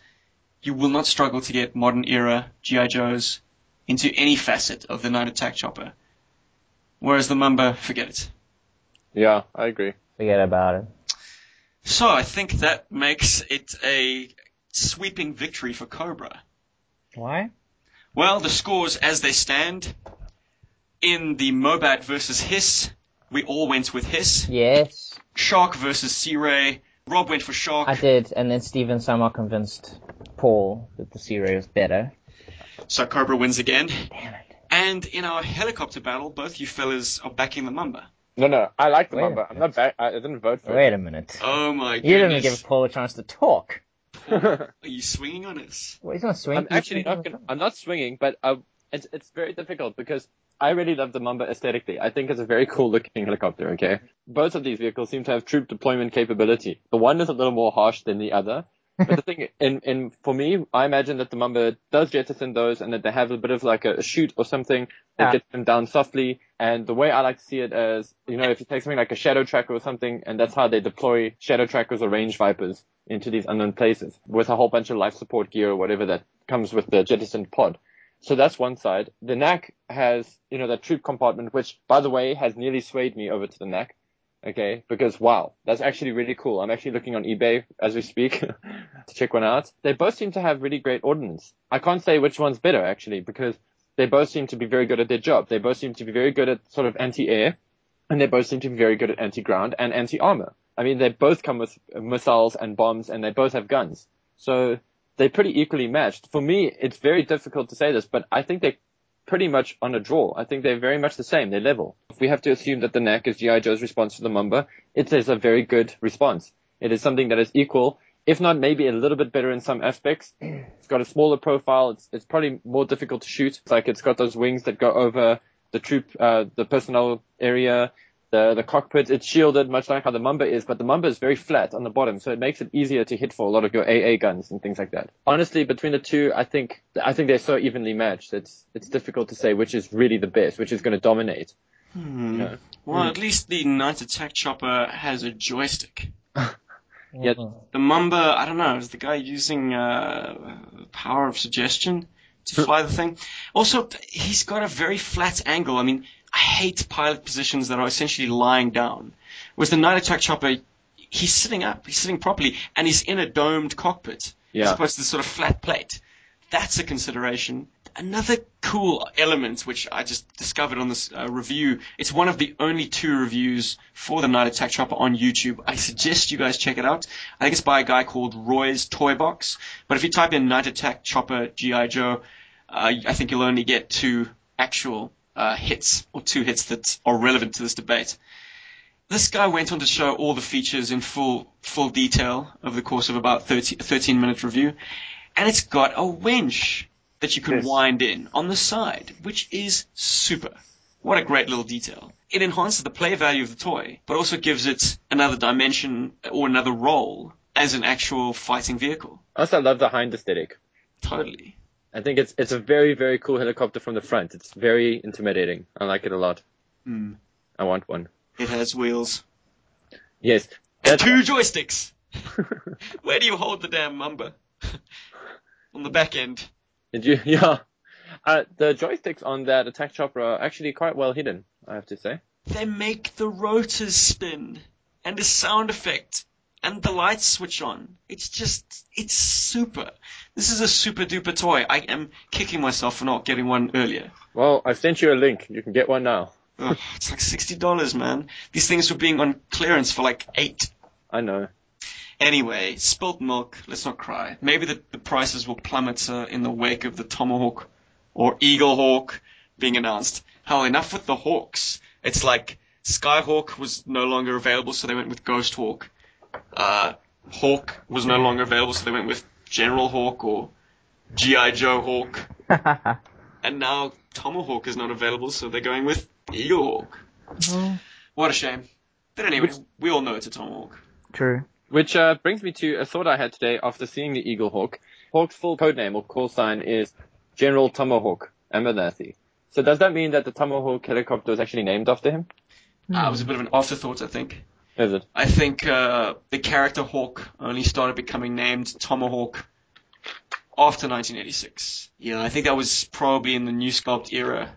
B: you will not struggle to get modern era GI Joes into any facet of the Night Attack chopper. Whereas the Mamba, forget it.
C: Yeah, I agree.
D: Forget about it.
B: So I think that makes it a sweeping victory for Cobra.
D: Why?
B: Well, the scores as they stand in the Mobat versus Hiss, we all went with Hiss.
D: Yes,
B: Shark versus Sea Ray, Rob went for Shark.
D: I did, and then Steven somehow convinced Paul that the Sea Ray was better.
B: So Cobra wins again.
D: Damn it.
B: And in our helicopter battle, both you fellas are backing the Mamba.
C: No, no, I like the
D: Wait
C: Mamba. I'm not back. I I didn't vote for
D: Wait a minute.
B: Oh my goodness.
D: You didn't
B: goodness.
D: give Paul a chance to talk.
C: it.
B: Are you swinging on us?
D: Well, he's not swinging.
C: I'm actually not gonna, I'm not swinging, but uh, it's it's very difficult because I really love the Mamba aesthetically. I think it's a very cool looking helicopter. Okay, both of these vehicles seem to have troop deployment capability. The one is a little more harsh than the other. But the thing, and, and for me, I imagine that the Mamba does jettison those and that they have a bit of like a, a chute or something that
D: Yeah.
C: gets them down softly. And the way I like to see it as, you know, if you take something like a shadow tracker or something, and that's how they deploy shadow trackers or range vipers into these unknown places with a whole bunch of life support gear or whatever that comes with the jettisoned pod. So that's one side. The NAC has, you know, that troop compartment, which, by the way, has nearly swayed me over to the NAC. Okay, because wow, that's actually really cool. I'm actually looking on eBay as we speak to check one out. They both seem to have really great ordnance. I can't say which one's better actually because they both seem to be very good at their job. They both seem to be very good at sort of anti-air and they both seem to be very good at anti-ground and anti-armor. I mean, they both come with missiles and bombs and they both have guns. So they're pretty equally matched. For me, it's very difficult to say this, but I think they're pretty much on a draw. I think they're very much the same. They're level. If we have to assume that the NAC is G.I. Joe's response to the Mamba, it is a very good response. It is something that is equal, if not maybe a little bit better in some aspects. It's got a smaller profile. It's, it's probably more difficult to shoot. It's like it's got those wings that go over the troop, uh, the personnel area, the, the cockpit. It's shielded, much like how the Mamba is, but the Mamba is very flat on the bottom, so it makes it easier to hit for a lot of your AA guns and things like that. Honestly, between the two, I think, I think they're so evenly matched. It's, it's difficult to say which is really the best, which is going to dominate.
B: Hmm.
C: Yeah.
B: Well, at least the Night Attack chopper has a joystick.
C: Yeah.
B: The Mamba, I don't know, is the guy using uh, power of suggestion to fly the thing? Also, he's got a very flat angle. I mean, I hate pilot positions that are essentially lying down. Whereas the Night Attack chopper, he's sitting up, he's sitting properly, and he's in a domed cockpit as opposed to this sort of flat plate. That's a consideration. Another cool element which I just discovered on this uh, review. It's one of the only two reviews for the Night Attack Chopper on YouTube. I suggest you guys check it out. I think it's by a guy called Roy's Toy Box. But if you type in Night Attack Chopper GI Joe, uh, I think you'll only get two actual uh, hits or two hits that are relevant to this debate. This guy went on to show all the features in full full detail over the course of about 30, 13 minute review, and it's got a winch that you can
C: Yes.
B: wind in on the side, which is super. What a great little detail. It enhances the play value of the toy, but also gives it another dimension or another role as an actual fighting vehicle.
C: I also love the hind aesthetic.
B: Totally.
C: I think it's it's a very very cool helicopter from the front. It's very intimidating. I like it a lot.
B: Mm.
C: I want one.
B: It has wheels.
C: Yes.
B: And two joysticks. Where do you hold the damn Mamba? On the back end.
C: Did you? Yeah. Uh, the joysticks on that attack chopper are actually quite well hidden. I have to say.
B: They make the rotors spin and a sound effect and the lights switch on. It's just, it's super. This is a super duper toy. I am kicking myself for not getting one earlier.
C: Well, I've sent you a link. You can get one now.
B: Ugh, it's like sixty dollars, man. These things were being on clearance for like eight.
C: I know.
B: Anyway, spilt milk. Let's not cry. Maybe the, the prices will plummet uh, in the wake of the Tomahawk or Eagle Hawk being announced. Hell, enough with the Hawks. It's like Skyhawk was no longer available, so they went with Ghost Hawk. Uh, Hawk was no longer available, so they went with General Hawk or G.I. Joe Hawk. And now Tomahawk is not available, so they're going with Eagle Hawk. What a shame. But anyway, we all know it's a Tomahawk.
D: True.
C: Which uh, brings me to a thought I had today after seeing the Eagle Hawk. Hawk's full codename or call sign is General Tomahawk Abernathy. So does that mean that the Tomahawk helicopter was actually named after him?
B: Uh, it was a bit of an afterthought, I think.
C: Is it?
B: I think uh, the character Hawk only started becoming named Tomahawk after 1986. Yeah, I think that was probably in the New Sculpt era.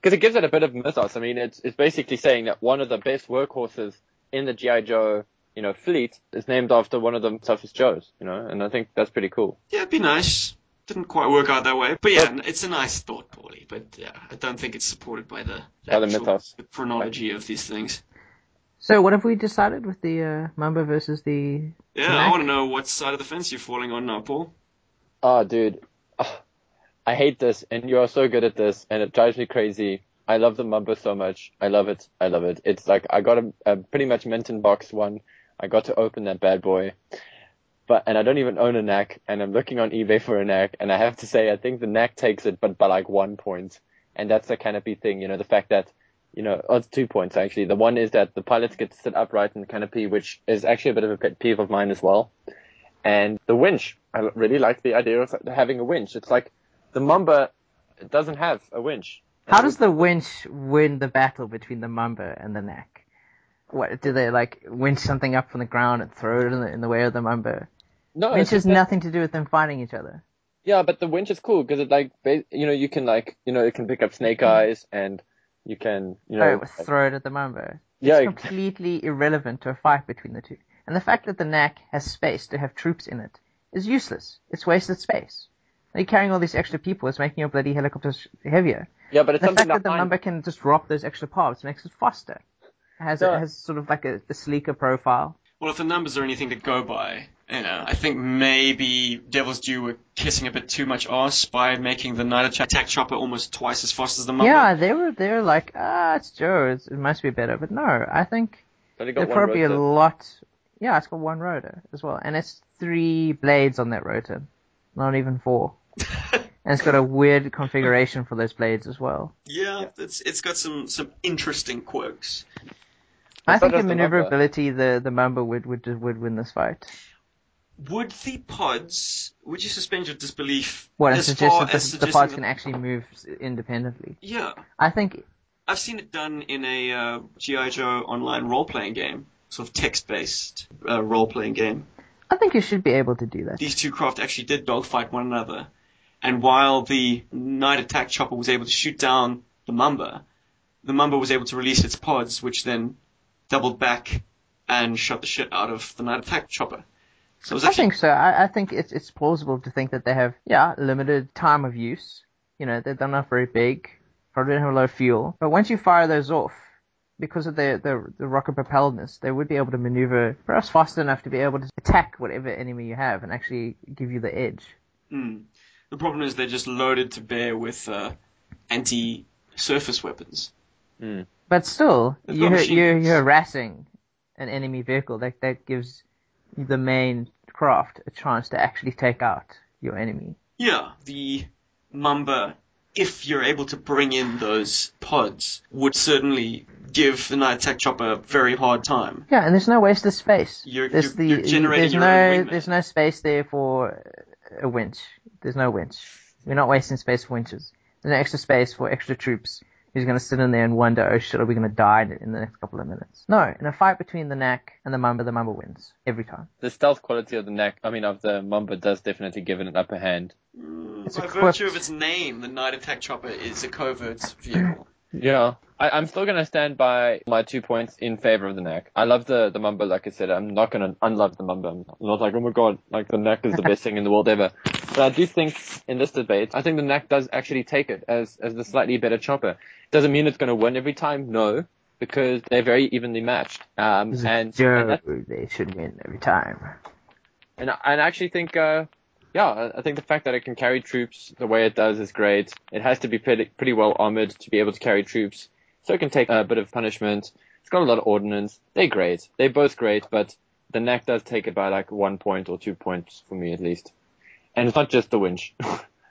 C: Because it gives it a bit of mythos. I mean, it's, it's basically saying that one of the best workhorses in the G.I. Joe, you know, fleet is named after one of the toughest Joes, you know, and I think that's pretty cool.
B: Yeah, it'd be nice. Didn't quite work out that way, but yeah, it's a nice thought, Paulie. But yeah, I don't think it's supported by the,
C: By the
B: actual-
C: mythos.
B: the chronology of these things.
D: So what have we decided with the uh, Mamba versus the?
B: Yeah,
D: NAC?
B: I want to know what side of the fence you're falling on now, Paul.
C: Oh, dude. Ah, I hate this, and you are so good at this, and it drives me crazy. I love the Mamba so much. I love it. I love it. It's like I got a, a pretty much mint Minton box one. I got to open that bad boy. But, and I don't even own a NAC, and I'm looking on eBay for a NAC, and I have to say, I think the NAC takes it, but by like one. And that's the canopy thing, you know, the fact that, you know, oh, it's two points actually. The one is that the pilots get to sit upright in the canopy, which is actually a bit of a pet peeve of mine as well. And the winch. I really like the idea of having a winch. It's like the Mamba doesn't have a winch.
D: How does the winch win the battle between the Mamba and the NAC? What do they like winch something up from the ground and throw it in the, in the way of the Mamba?
C: No,
D: Winch
C: it's
D: has nothing to do with them fighting each other.
C: Yeah, but the winch is cool because it like, you know, you can like, you know, it can pick up snake mm-hmm. eyes and you can, you know,
D: oh, throw it at the Mamba.
C: Yeah,
D: It's
C: ex-
D: completely irrelevant to a fight between the two. And the fact that the NAC has space to have troops in it is useless. It's wasted space. You're carrying all these extra people. It's making your bloody helicopters heavier.
C: yeah, but it's
D: the
C: something
D: fact that the
C: behind-
D: Mamba can just drop those extra parts makes it faster. It has,
C: No.
D: it has sort of like a, a sleeker profile.
B: Well, if the numbers are anything to go by, you know, I think maybe Devil's Due were kissing a bit too much ass by making the night attack chopper almost twice as fast as the Mamba.
D: Yeah, they were they were like, ah, it's Joe. It's, it must be better. But no, I think
C: But it got
D: they're
C: one
D: probably a lot. Yeah, it's got one rotor as well, and it's three blades on that rotor, not even four. and it's got a weird configuration for those blades as well.
B: Yeah, it's it's got some some interesting quirks.
D: I
C: so
D: think in
C: does the Mamba.
D: maneuverability, the the Mamba would would would win this fight.
B: Would the pods? Would you suspend your disbelief
D: What
B: as
D: suggest that the, the pods can actually move independently?
B: Yeah,
D: I think
B: I've seen it done in a uh, GI Joe online role playing game, sort of text based uh, role playing game.
D: I think you should be able to do that.
B: These two craft actually did dogfight one another, and while the night attack chopper was able to shoot down the Mamba, the Mamba was able to release its pods, which then doubled back and shot the shit out of the night attack chopper. So
D: I think so. I, I think it's it's plausible to think that they have yeah limited time of use. You know they're, they're not very big, probably don't have a lot of fuel. But once you fire those off, because of their their the rocket propelledness, they would be able to maneuver perhaps fast enough to be able to attack whatever enemy you have and actually give you the edge.
B: Hmm. The problem is they're just loaded to bear with uh, anti-surface weapons.
D: But still, you
B: got machine
D: you're, you're harassing an enemy vehicle. That that gives the main craft a chance to actually take out your enemy.
B: Yeah, the Mamba if you're able to bring in those pods, would certainly give the night attack chopper a very hard time.
D: Yeah, and there's no wasted space.
B: You're-
D: there's
B: you're- you're generating
D: there's no there's no space there for a winch. There's no winch. We're not wasting space for winches. There's no extra space for extra troops who's going to sit in there and wonder, oh shit, are we going to die in in the next couple of minutes? No, in a fight between the NAC and the Mamba, the Mamba wins every time.
C: The stealth quality of the NAC, I mean, of the Mamba does definitely give it an upper hand. Mm.
D: It's
B: By
D: equipped-
B: virtue of its name, the night attack chopper is a covert vehicle.
C: Yeah. I, I'm still going to stand by my two points in favor of the NAC. I love the, the Mamba, like I said. I'm not going to unlove the Mamba. I'm not like, oh my god, like the NAC is the best thing in the world ever. But I do think in this debate, I think the NAC does actually take it as, as the slightly better chopper. Doesn't mean it's going to win every time, no, because they're very evenly matched. Um, and, and,
D: they should win every time.
C: and I and I actually think, uh, yeah, I- think the fact that it can carry troops the way it does is great. It has to be pretty, pretty well armored to be able to carry troops, so it can take a bit of punishment. It's got a lot of ordnance. They're great. They're both great, but the NAC does take it by like one point or two points for me at least. And it's not just the winch.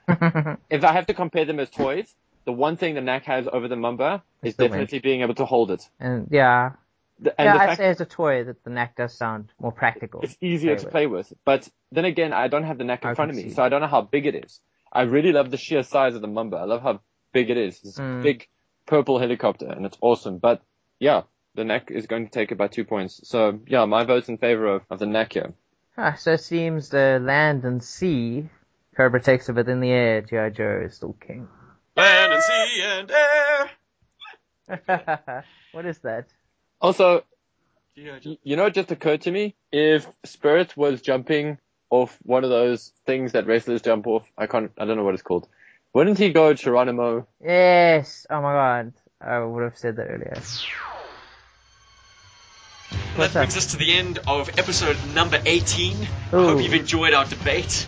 C: if I have to compare them as toys, the one thing the NAC has over the Mamba is
D: the winch.
C: definitely being able to hold it.
D: And yeah,
C: The- And
D: yeah,
C: the
D: I'd
C: fact
D: say as a toy that the NAC does sound more practical.
C: it's easier to
D: with.
C: play with. But then again, I don't have the NAC in
D: I
C: front of me,
D: see.
C: so I don't know how big it is. I really love the sheer size of the Mamba. I love how big it is. It's a
D: Mm.
C: big purple helicopter, and it's awesome. But yeah, the NAC is going to take it by two points. So yeah, my vote's in favor of, of the NAC here.
D: Ah, so it seems the land and sea, Cobra takes it, but in the air, G.I. Joe is still king.
B: Land and sea and air.
D: what is that?
C: Also,
B: Yeah,
C: y- you know, it just occurred to me if Spirit was jumping off one of those things that wrestlers jump off, I can't, I don't know what it's called. Wouldn't he go Geronimo?
D: Yes! Oh my god. I would have said that earlier.
B: That brings us to the end of episode number 18. I
D: Ooh.
B: hope you've enjoyed our debate,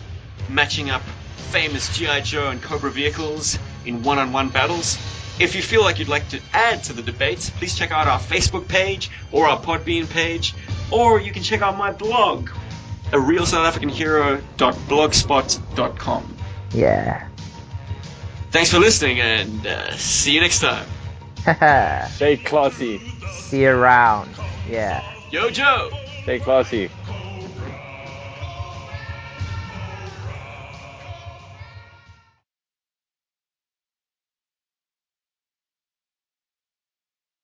B: matching up famous G.I. Joe and Cobra vehicles in one on one battles. If you feel like you'd like to add to the debate, please check out our Facebook page or our Podbean page, or you can check out my blog, a real South African hero.blogspot.com.
D: Yeah.
B: Thanks for listening and uh, see you next time.
C: Stay classy.
D: See you around. Yeah.
B: Yo, Joe!
C: Stay classy.